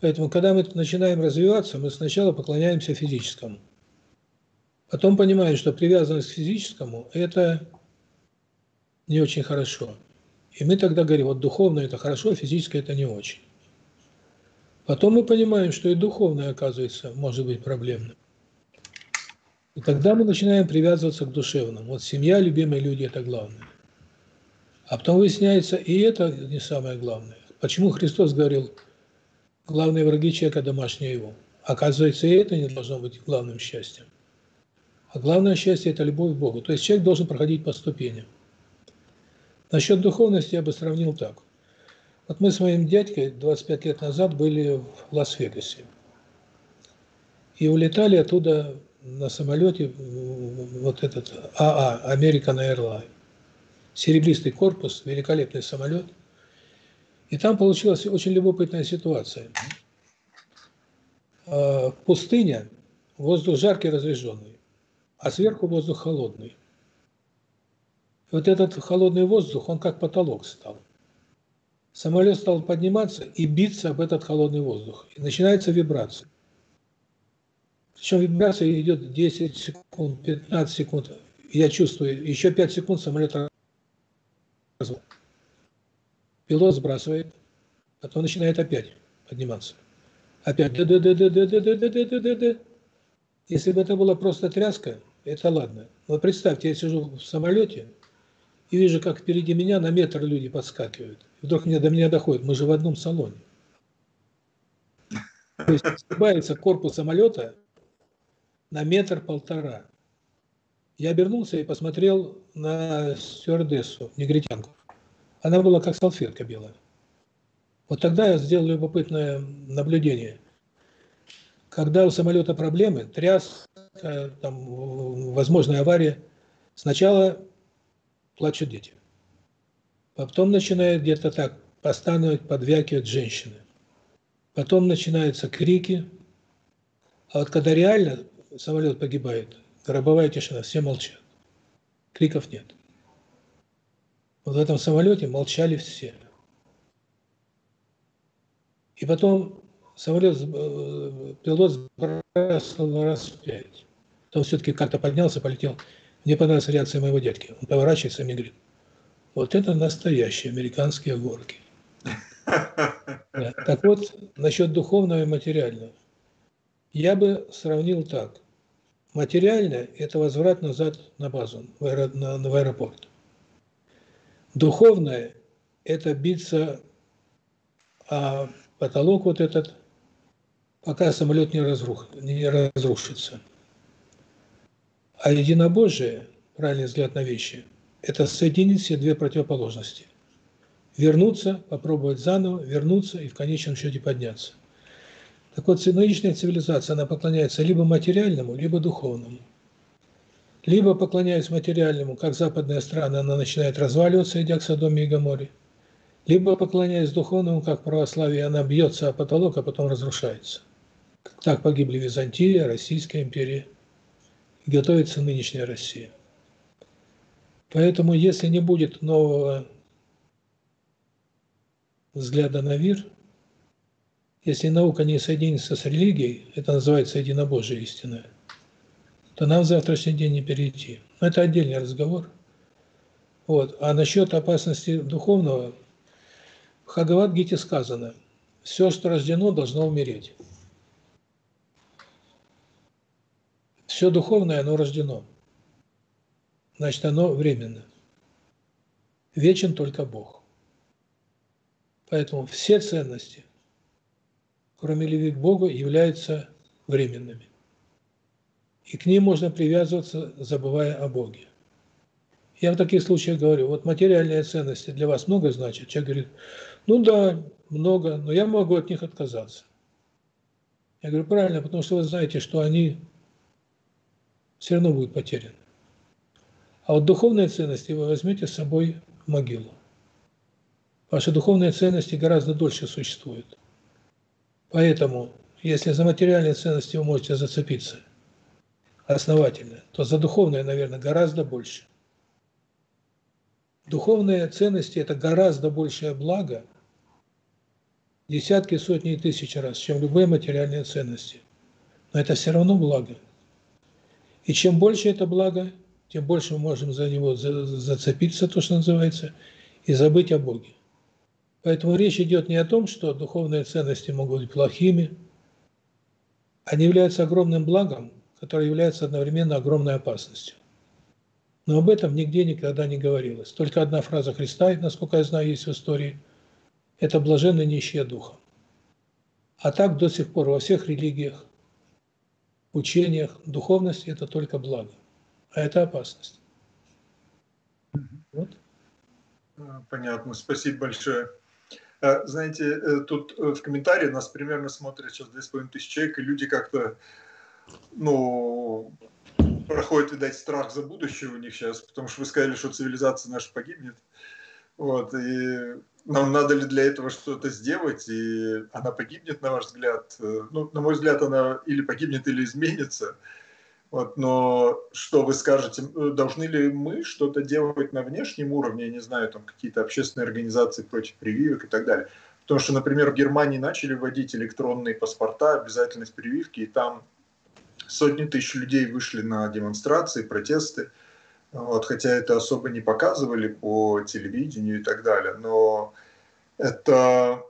Поэтому, когда мы начинаем развиваться, мы сначала поклоняемся физическому. Потом понимаем, что привязанность к физическому – это не очень хорошо. И мы тогда говорим, вот духовное – это хорошо, физическое – это не очень. Потом мы понимаем, что и духовное, оказывается, может быть проблемным. И тогда мы начинаем привязываться к душевному. Вот семья, любимые люди – это главное. А потом выясняется, и это не самое главное. Почему Христос говорил – главные враги человека домашние его. Оказывается, и это не должно быть главным счастьем. А главное счастье – это любовь к Богу. То есть человек должен проходить по ступеням. Насчет духовности я бы сравнил так. Вот мы с моим дядькой 25 лет назад были в Лас-Вегасе. И улетали оттуда на самолете вот этот АА, American Airlines. Серебристый корпус, великолепный самолет – и там получилась очень любопытная ситуация. А, пустыня, воздух жаркий, разреженный, а сверху воздух холодный. Вот этот холодный воздух, он как потолок стал. Самолет стал подниматься и биться об этот холодный воздух. И начинается вибрация. Причем вибрация идет 10 секунд, 15 секунд. Я чувствую, еще 5 секунд самолет развал. Пилот сбрасывает, потом начинает опять подниматься. Опять да да да да да да да да да да да Если бы это была просто тряска, это ладно. Но представьте, я сижу в самолете и вижу, как впереди меня на метр люди подскакивают. Вдруг мне, до меня доходит, мы же в одном салоне. То есть сгибается корпус самолета на метр-полтора. Я обернулся и посмотрел на стюардессу, негритянку. Она была как салфетка белая. Вот тогда я сделал любопытное наблюдение. Когда у самолета проблемы, тряс, там, возможная авария, сначала плачут дети. Потом начинают где-то так постановать, подвякивать женщины. Потом начинаются крики. А вот когда реально самолет погибает, гробовая тишина, все молчат. Криков нет. Вот в этом самолете молчали все. И потом самолет, э, пилот сбрасывал раз в пять. Потом все-таки как-то поднялся, полетел. Мне понравилась реакция моего дядьки. Он поворачивается и мне говорит, вот это настоящие американские горки. Да. Так вот, насчет духовного и материального. Я бы сравнил так. Материальное – это возврат назад на базу, в аэропорт. Духовное – это биться о потолок вот этот, пока самолет не, разрух, не разрушится. А единобожие, правильный взгляд на вещи, это соединить все две противоположности. Вернуться, попробовать заново, вернуться и в конечном счете подняться. Так вот, нынешняя цивилизация, она поклоняется либо материальному, либо духовному. Либо поклоняясь материальному, как западная страна, она начинает разваливаться, идя к Содоме и Гаморе. Либо поклоняясь духовному, как православие, она бьется о потолок, а потом разрушается. Так погибли Византия, Российская империя. И готовится нынешняя Россия. Поэтому, если не будет нового взгляда на мир, если наука не соединится с религией, это называется единобожие истинное, то нам в завтрашний день не перейти. Но это отдельный разговор. Вот. А насчет опасности духовного, в Хагавадгите сказано, все, что рождено, должно умереть. Все духовное, оно рождено. Значит, оно временно. Вечен только Бог. Поэтому все ценности, кроме любви к Богу, являются временными. И к ним можно привязываться, забывая о Боге. Я в таких случаях говорю, вот материальные ценности для вас много значит. Человек говорит, ну да, много, но я могу от них отказаться. Я говорю, правильно, потому что вы знаете, что они все равно будут потеряны. А вот духовные ценности вы возьмете с собой в могилу. Ваши духовные ценности гораздо дольше существуют. Поэтому, если за материальные ценности вы можете зацепиться основательно, то за духовные, наверное, гораздо больше. Духовные ценности – это гораздо большее благо, десятки, сотни и тысячи раз, чем любые материальные ценности. Но это все равно благо. И чем больше это благо, тем больше мы можем за него зацепиться, то, что называется, и забыть о Боге. Поэтому речь идет не о том, что духовные ценности могут быть плохими, они являются огромным благом, которое является одновременно огромной опасностью. Но об этом нигде никогда не говорилось. Только одна фраза Христа, насколько я знаю, есть в истории, это «блаженны нищие духом». А так до сих пор во всех религиях, учениях, духовность – это только благо, а это опасность. Вот. Понятно, спасибо большое. Э, знаете, э, тут э, в комментарии нас примерно смотрят сейчас 2500 человек, и люди как-то, ну, проходит, видать, страх за будущее у них сейчас, потому что вы сказали, что цивилизация наша погибнет. Вот, и нам надо ли для этого что-то сделать, и она погибнет, на ваш взгляд? Ну, на мой взгляд, она или погибнет, или изменится. Вот, но что вы скажете, должны ли мы что-то делать на внешнем уровне, я не знаю, там какие-то общественные организации против прививок и так далее? Потому что, например, в Германии начали вводить электронные паспорта, обязательность прививки, и там сотни тысяч людей вышли на демонстрации, протесты. Вот, хотя это особо не показывали по телевидению и так далее, но это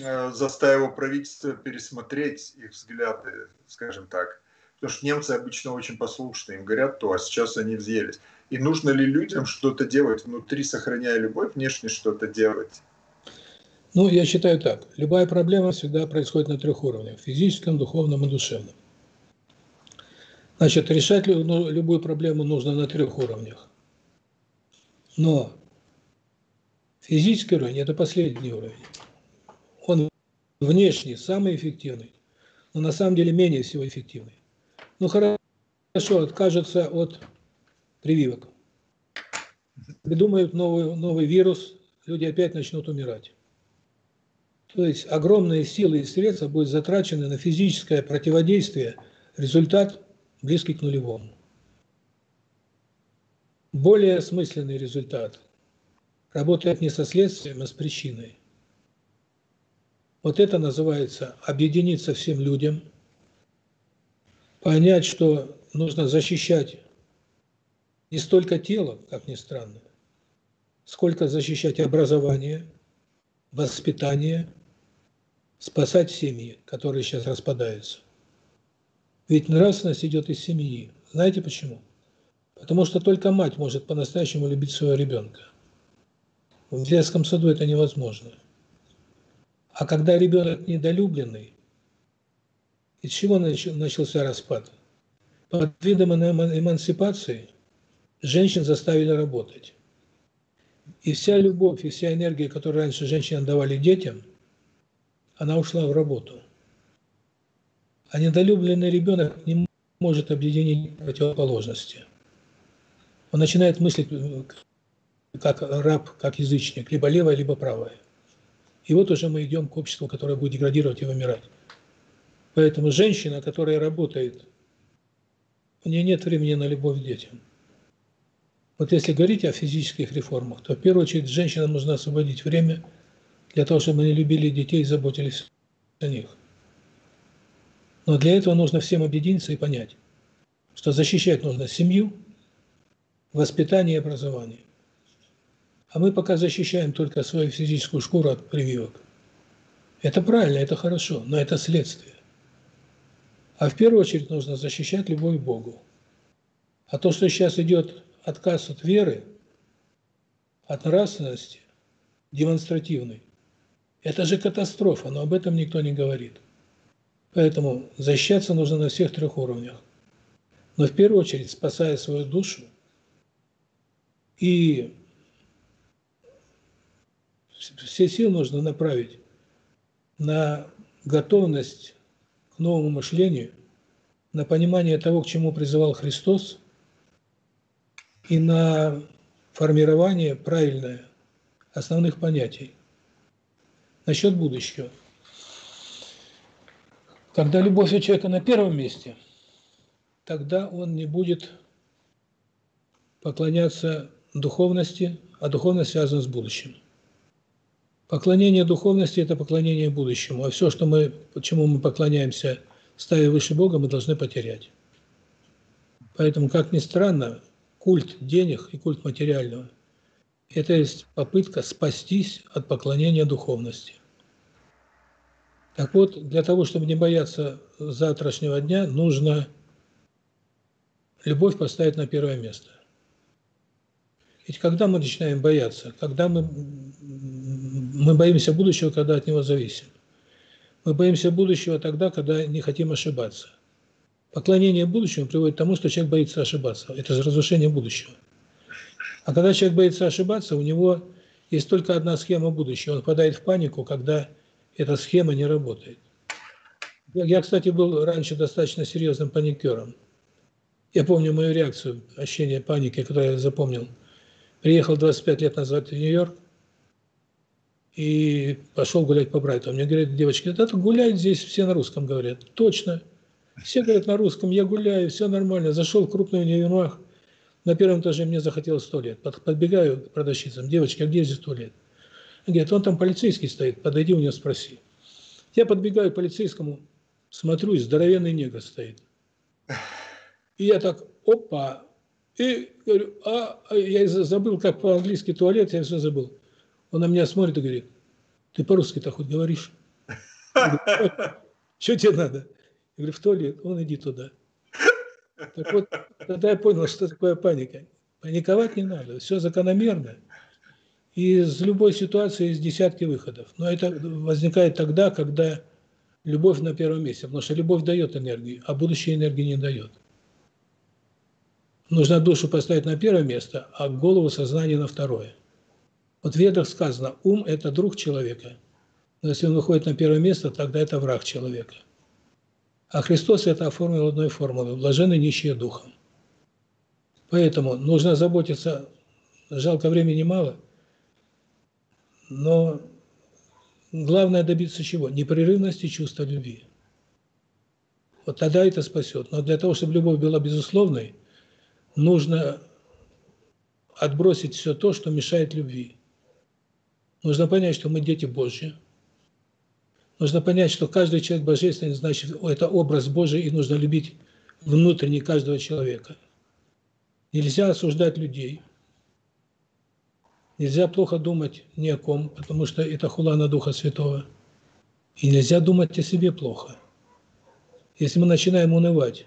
э, заставило правительство пересмотреть их взгляды, скажем так. Потому что немцы обычно очень послушны, им говорят то, а сейчас они взъелись. И нужно ли людям что-то делать внутри, сохраняя любовь, внешне что-то делать? Ну, я считаю так. Любая проблема всегда происходит на трех уровнях. Физическом, духовном и душевном. Значит, решать ну, любую проблему нужно на трех уровнях. Но физический уровень – это последний уровень. Он внешний, самый эффективный, но на самом деле менее всего эффективный. Ну хорошо, откажется от прививок. Придумают новый, новый вирус, люди опять начнут умирать. То есть огромные силы и средства будут затрачены на физическое противодействие, результат близкий к нулевому. Более осмысленный результат работает не со следствием, а с причиной. Вот это называется объединиться всем людям, понять, что нужно защищать не столько тело, как ни странно, сколько защищать образование, воспитание, спасать семьи, которые сейчас распадаются. Ведь нравственность идет из семьи. Знаете почему? Потому что только мать может по-настоящему любить своего ребенка. В детском саду это невозможно. А когда ребенок недолюбленный, из чего начался распад? Под видом эмансипации женщин заставили работать. И вся любовь, и вся энергия, которую раньше женщины давали детям, она ушла в работу. А недолюбленный ребенок не может объединить противоположности. Он начинает мыслить как раб, как язычник, либо левое, либо правое. И вот уже мы идем к обществу, которое будет деградировать и вымирать. Поэтому женщина, которая работает, у нее нет времени на любовь к детям. Вот если говорить о физических реформах, то в первую очередь женщинам нужно освободить время для того, чтобы они любили детей и заботились о них. Но для этого нужно всем объединиться и понять, что защищать нужно семью, воспитание и образование. А мы пока защищаем только свою физическую шкуру от прививок. Это правильно, это хорошо, но это следствие. А в первую очередь нужно защищать любовь к Богу. А то, что сейчас идет отказ от веры, от нравственности, демонстративный, это же катастрофа, но об этом никто не говорит. Поэтому защищаться нужно на всех трех уровнях. Но в первую очередь спасая свою душу и все силы нужно направить на готовность к новому мышлению, на понимание того, к чему призывал Христос, и на формирование правильное основных понятий. Насчет будущего – когда любовь у человека на первом месте, тогда он не будет поклоняться духовности, а духовность связана с будущим. Поклонение духовности – это поклонение будущему, а все, что мы, почему мы поклоняемся, ставя выше Бога, мы должны потерять. Поэтому, как ни странно, культ денег и культ материального – это есть попытка спастись от поклонения духовности. Так вот, для того, чтобы не бояться завтрашнего дня, нужно любовь поставить на первое место. Ведь когда мы начинаем бояться, когда мы, мы боимся будущего, когда от него зависим. Мы боимся будущего тогда, когда не хотим ошибаться. Поклонение будущему приводит к тому, что человек боится ошибаться. Это разрушение будущего. А когда человек боится ошибаться, у него есть только одна схема будущего. Он впадает в панику, когда эта схема не работает. Я, кстати, был раньше достаточно серьезным паникером. Я помню мою реакцию, ощущение паники, которое я запомнил. Приехал 25 лет назад в Нью-Йорк и пошел гулять по Брайту. Мне говорят, девочки, да гуляют здесь, все на русском говорят. Точно. Все говорят на русском, я гуляю, все нормально. Зашел в крупный универмаг, на первом этаже мне захотелось туалет. Подбегаю к продавщицам, девочки, а где здесь туалет? Говорит, он там полицейский стоит, подойди у него спроси. Я подбегаю к полицейскому, смотрю, здоровенный негр стоит. И я так, опа, И говорю, а, а я забыл, как по-английски туалет, я все забыл. Он на меня смотрит и говорит, ты по-русски-то хоть говоришь? Что тебе надо? Я говорю, в туалет. Он иди туда. Так вот, тогда я понял, что такое паника. Паниковать не надо, все закономерно. Из любой ситуации есть десятки выходов. Но это возникает тогда, когда любовь на первом месте. Потому что любовь дает энергию, а будущее энергии не дает. Нужно душу поставить на первое место, а голову сознание на второе. Вот в ведах сказано, ум – это друг человека. Но если он выходит на первое место, тогда это враг человека. А Христос это оформил одной формулой – блаженны нищие духом. Поэтому нужно заботиться, жалко времени мало, но главное добиться чего? Непрерывности чувства любви. Вот тогда это спасет. Но для того, чтобы любовь была безусловной, нужно отбросить все то, что мешает любви. Нужно понять, что мы дети Божьи. Нужно понять, что каждый человек божественный, значит, это образ Божий, и нужно любить внутренне каждого человека. Нельзя осуждать людей. Нельзя плохо думать ни о ком, потому что это хула на Духа Святого. И нельзя думать о себе плохо. Если мы начинаем унывать,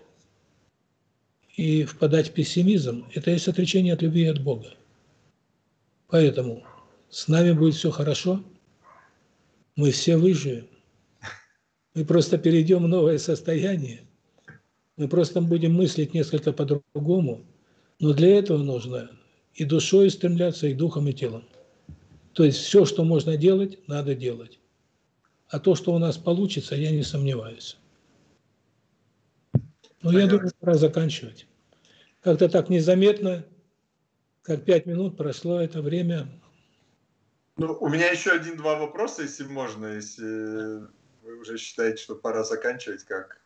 и впадать в пессимизм, это есть отречение от любви от Бога. Поэтому с нами будет все хорошо, мы все выживем, мы просто перейдем в новое состояние, мы просто будем мыслить несколько по-другому, но для этого нужно и душой стремляться, и духом, и телом. То есть все, что можно делать, надо делать. А то, что у нас получится, я не сомневаюсь. Но ну, я думаю, пора заканчивать. Как-то так незаметно, как пять минут прошло это время. Ну, у меня еще один-два вопроса, если можно, если вы уже считаете, что пора заканчивать, как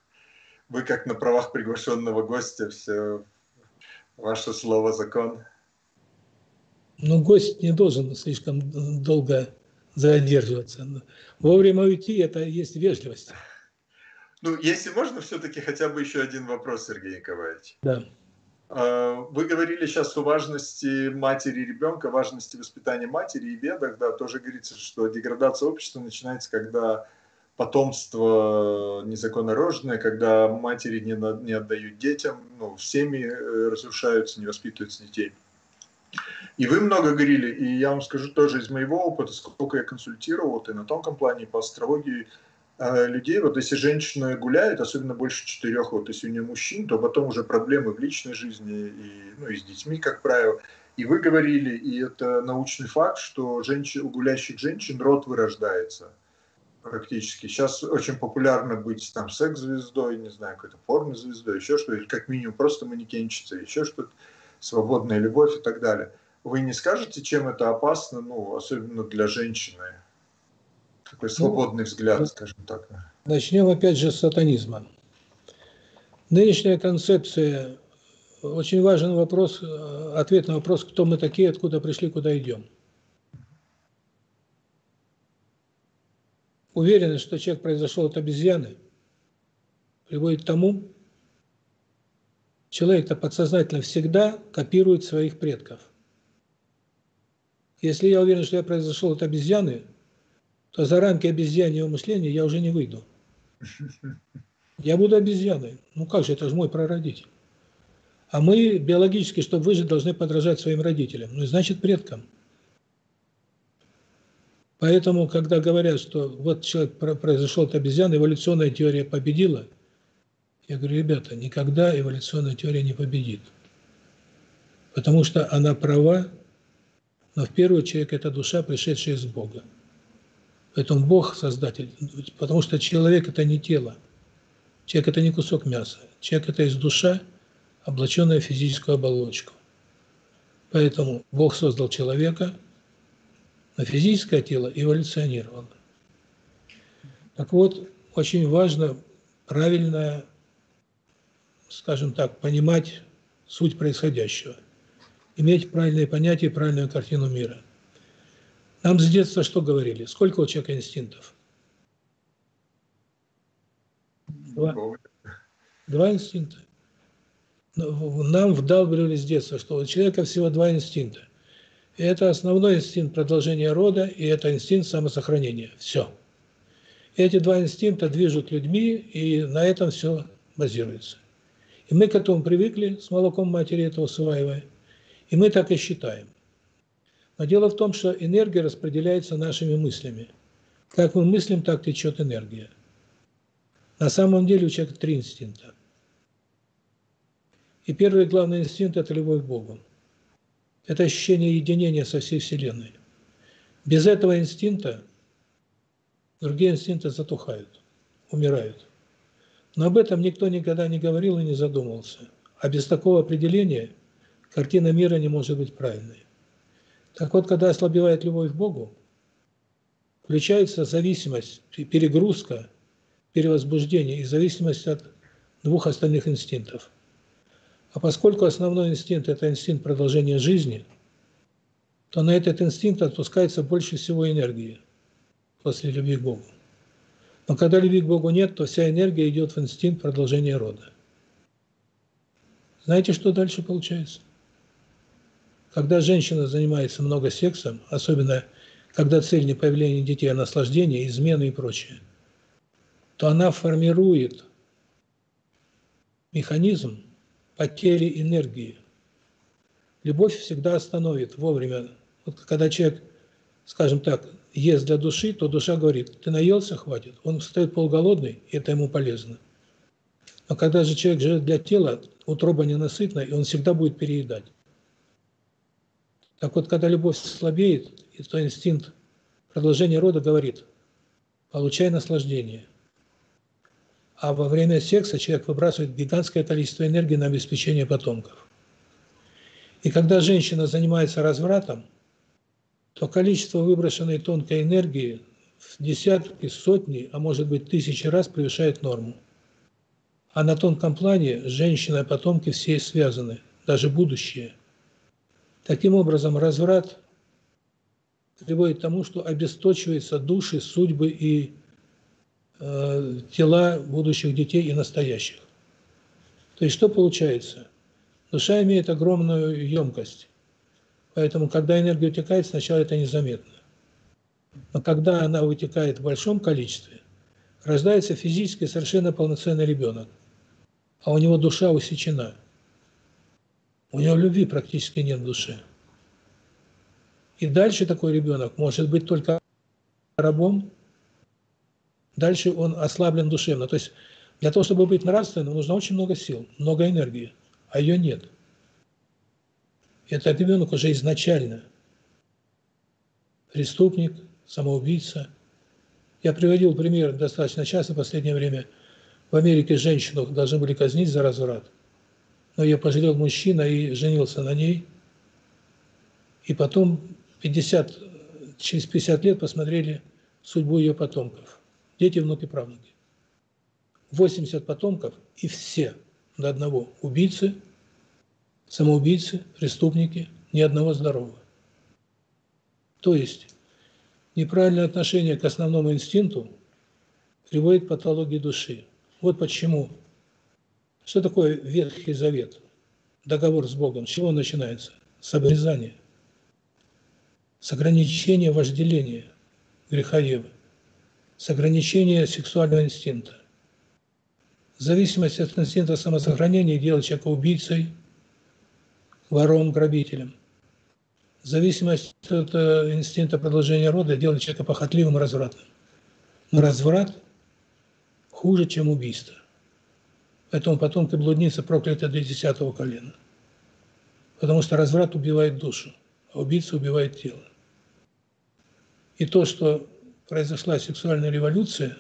вы как на правах приглашенного гостя, все ваше слово закон. Ну, гость не должен слишком долго задерживаться. Вовремя уйти – это есть вежливость. Ну, если можно, все-таки хотя бы еще один вопрос, Сергей Николаевич. Да. А, вы говорили сейчас о важности матери и ребенка, важности воспитания матери и ведах, да, тоже говорится, что деградация общества начинается, когда потомство незаконно рожденное, когда матери не, на, не отдают детям, ну, семьи э, разрушаются, не воспитываются детей. И вы много говорили, и я вам скажу тоже из моего опыта, сколько я консультировал вот и на тонком плане, и по астрологии, а, людей, вот если женщина гуляет, особенно больше четырех, вот если у нее мужчин, то потом уже проблемы в личной жизни и, ну, и с детьми, как правило. И вы говорили, и это научный факт, что женщин, у гулящих женщин род вырождается практически. Сейчас очень популярно быть там секс-звездой, не знаю, какой-то порно-звездой, еще что-то, или как минимум просто манекенщица, еще что-то, свободная любовь и так далее. Вы не скажете, чем это опасно, ну, особенно для женщины? такой ну, свободный ну, взгляд, скажем так. Начнем опять же с сатанизма. Нынешняя концепция, очень важен вопрос, ответ на вопрос, кто мы такие, откуда пришли, куда идем. Уверенность, что человек произошел от обезьяны, приводит к тому, человек-то подсознательно всегда копирует своих предков. Если я уверен, что я произошел от обезьяны, то за рамки обезьяньего мышления я уже не выйду. Я буду обезьяной. Ну как же, это же мой прародитель. А мы биологически, чтобы выжить, должны подражать своим родителям. Ну и значит предкам. Поэтому, когда говорят, что вот человек произошел от обезьяны, эволюционная теория победила, я говорю, ребята, никогда эволюционная теория не победит. Потому что она права, но в первую очередь это душа, пришедшая из Бога. Поэтому Бог создатель, потому что человек это не тело. Человек это не кусок мяса. Человек это из душа, облаченная в физическую оболочку. Поэтому Бог создал человека, но физическое тело эволюционировало. Так вот, очень важно правильно, скажем так, понимать суть происходящего, иметь правильные понятия, правильную картину мира – нам с детства что говорили? Сколько у человека инстинктов? Два. Два инстинкта. нам вдалбливали с детства, что у человека всего два инстинкта. И это основной инстинкт продолжения рода, и это инстинкт самосохранения. Все. Эти два инстинкта движут людьми, и на этом все базируется. И мы к этому привыкли, с молоком матери это усваивая, и мы так и считаем. Но дело в том, что энергия распределяется нашими мыслями. Как мы мыслим, так течет энергия. На самом деле у человека три инстинкта. И первый главный инстинкт – это любовь к Богу. Это ощущение единения со всей Вселенной. Без этого инстинкта другие инстинкты затухают, умирают. Но об этом никто никогда не говорил и не задумывался. А без такого определения картина мира не может быть правильной. Так вот, когда ослабевает любовь к Богу, включается зависимость, перегрузка, перевозбуждение и зависимость от двух остальных инстинктов – а поскольку основной инстинкт – это инстинкт продолжения жизни, то на этот инстинкт отпускается больше всего энергии после любви к Богу. Но когда любви к Богу нет, то вся энергия идет в инстинкт продолжения рода. Знаете, что дальше получается? Когда женщина занимается много сексом, особенно когда цель не появление детей, а наслаждение, измены и прочее, то она формирует механизм, потери энергии. Любовь всегда остановит вовремя. Вот когда человек, скажем так, ест для души, то душа говорит, ты наелся, хватит. Он встает полголодный, и это ему полезно. Но когда же человек живет для тела, утроба ненасытна, и он всегда будет переедать. Так вот, когда любовь слабеет, и то инстинкт продолжения рода говорит, получай наслаждение. А во время секса человек выбрасывает гигантское количество энергии на обеспечение потомков. И когда женщина занимается развратом, то количество выброшенной тонкой энергии в десятки, сотни, а может быть тысячи раз превышает норму. А на тонком плане женщина и потомки все связаны, даже будущее. Таким образом, разврат приводит к тому, что обесточиваются души, судьбы и Э, тела будущих детей и настоящих. То есть что получается? Душа имеет огромную емкость. Поэтому, когда энергия утекает, сначала это незаметно. Но когда она вытекает в большом количестве, рождается физически совершенно полноценный ребенок. А у него душа усечена. У него любви практически нет в душе. И дальше такой ребенок может быть только рабом дальше он ослаблен душевно. То есть для того, чтобы быть нравственным, нужно очень много сил, много энергии, а ее нет. Этот ребенок уже изначально преступник, самоубийца. Я приводил пример достаточно часто в последнее время. В Америке женщину должны были казнить за разврат. Но ее пожалел мужчина и женился на ней. И потом 50, через 50 лет посмотрели судьбу ее потомков дети, внуки, правнуки. 80 потомков и все до одного убийцы, самоубийцы, преступники, ни одного здорового. То есть неправильное отношение к основному инстинкту приводит к патологии души. Вот почему. Что такое Ветхий Завет? Договор с Богом. С чего начинается? С обрезания. С ограничения вожделения греха Евы с ограничения сексуального инстинкта. Зависимость от инстинкта самосохранения делает человека убийцей, вором, грабителем. Зависимость от э, инстинкта продолжения рода делает человека похотливым развратным. Но разврат хуже, чем убийство. Поэтому потомки блудницы прокляты до десятого колена. Потому что разврат убивает душу, а убийца убивает тело. И то, что произошла сексуальная революция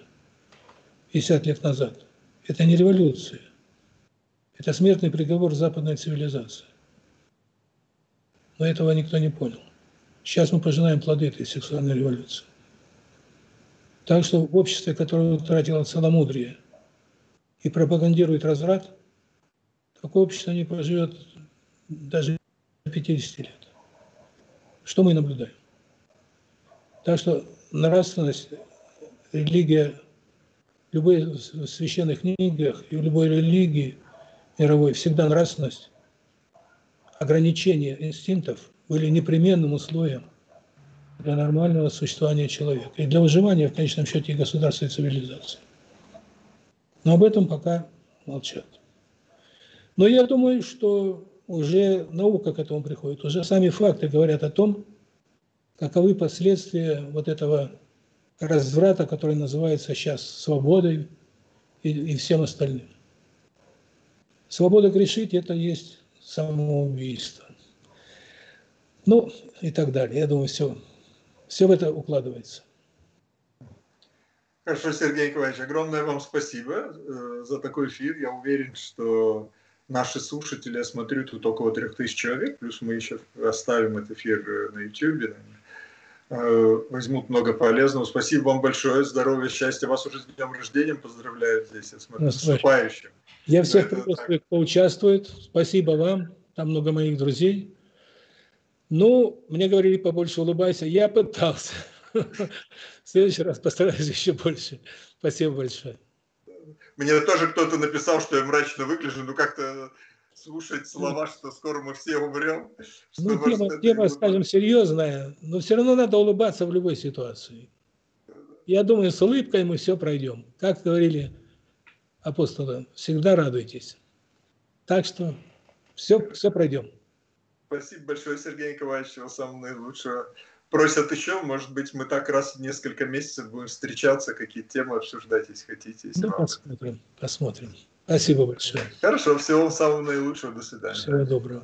50 лет назад, это не революция. Это смертный приговор западной цивилизации. Но этого никто не понял. Сейчас мы пожинаем плоды этой сексуальной революции. Так что в обществе, которое утратило целомудрие и пропагандирует разврат, такое общество не проживет даже 50 лет. Что мы наблюдаем? Так что нравственность, религия, в священных книгах и в любой религии мировой всегда нравственность, ограничение инстинктов были непременным условием для нормального существования человека и для выживания, в конечном счете, государства, и цивилизации. Но об этом пока молчат. Но я думаю, что уже наука к этому приходит, уже сами факты говорят о том, каковы последствия вот этого разврата, который называется сейчас свободой и, и всем остальным. Свобода грешить – это есть самоубийство. Ну, и так далее. Я думаю, все, все в это укладывается. Хорошо, Сергей Николаевич, огромное вам спасибо э, за такой эфир. Я уверен, что наши слушатели, я смотрю, тут около трех тысяч человек, плюс мы еще оставим этот эфир э, на YouTube, э, возьмут много полезного. Спасибо вам большое, здоровья, счастья. Вас уже с днем рождения поздравляю здесь, я смотрю, ну, наступающим. Я всех приветствую, кто участвует. Спасибо вам, там много моих друзей. Ну, мне говорили, побольше улыбайся. Я пытался. В следующий раз постараюсь еще больше. Спасибо большое. Мне тоже кто-то написал, что я мрачно выгляжу, но как-то слушать слова, что скоро мы все умрем. Ну, тема, тема скажем, серьезная, но все равно надо улыбаться в любой ситуации. Я думаю, с улыбкой мы все пройдем. Как говорили апостолы, всегда радуйтесь. Так что все, все пройдем. Спасибо большое, Сергей Николаевич, всего самого наилучшего просят еще, может быть, мы так раз в несколько месяцев будем встречаться, какие темы обсуждать, если хотите. Если ну, вам... посмотрим, посмотрим. Спасибо большое. Хорошо, всего самого наилучшего, до свидания. Всего доброго.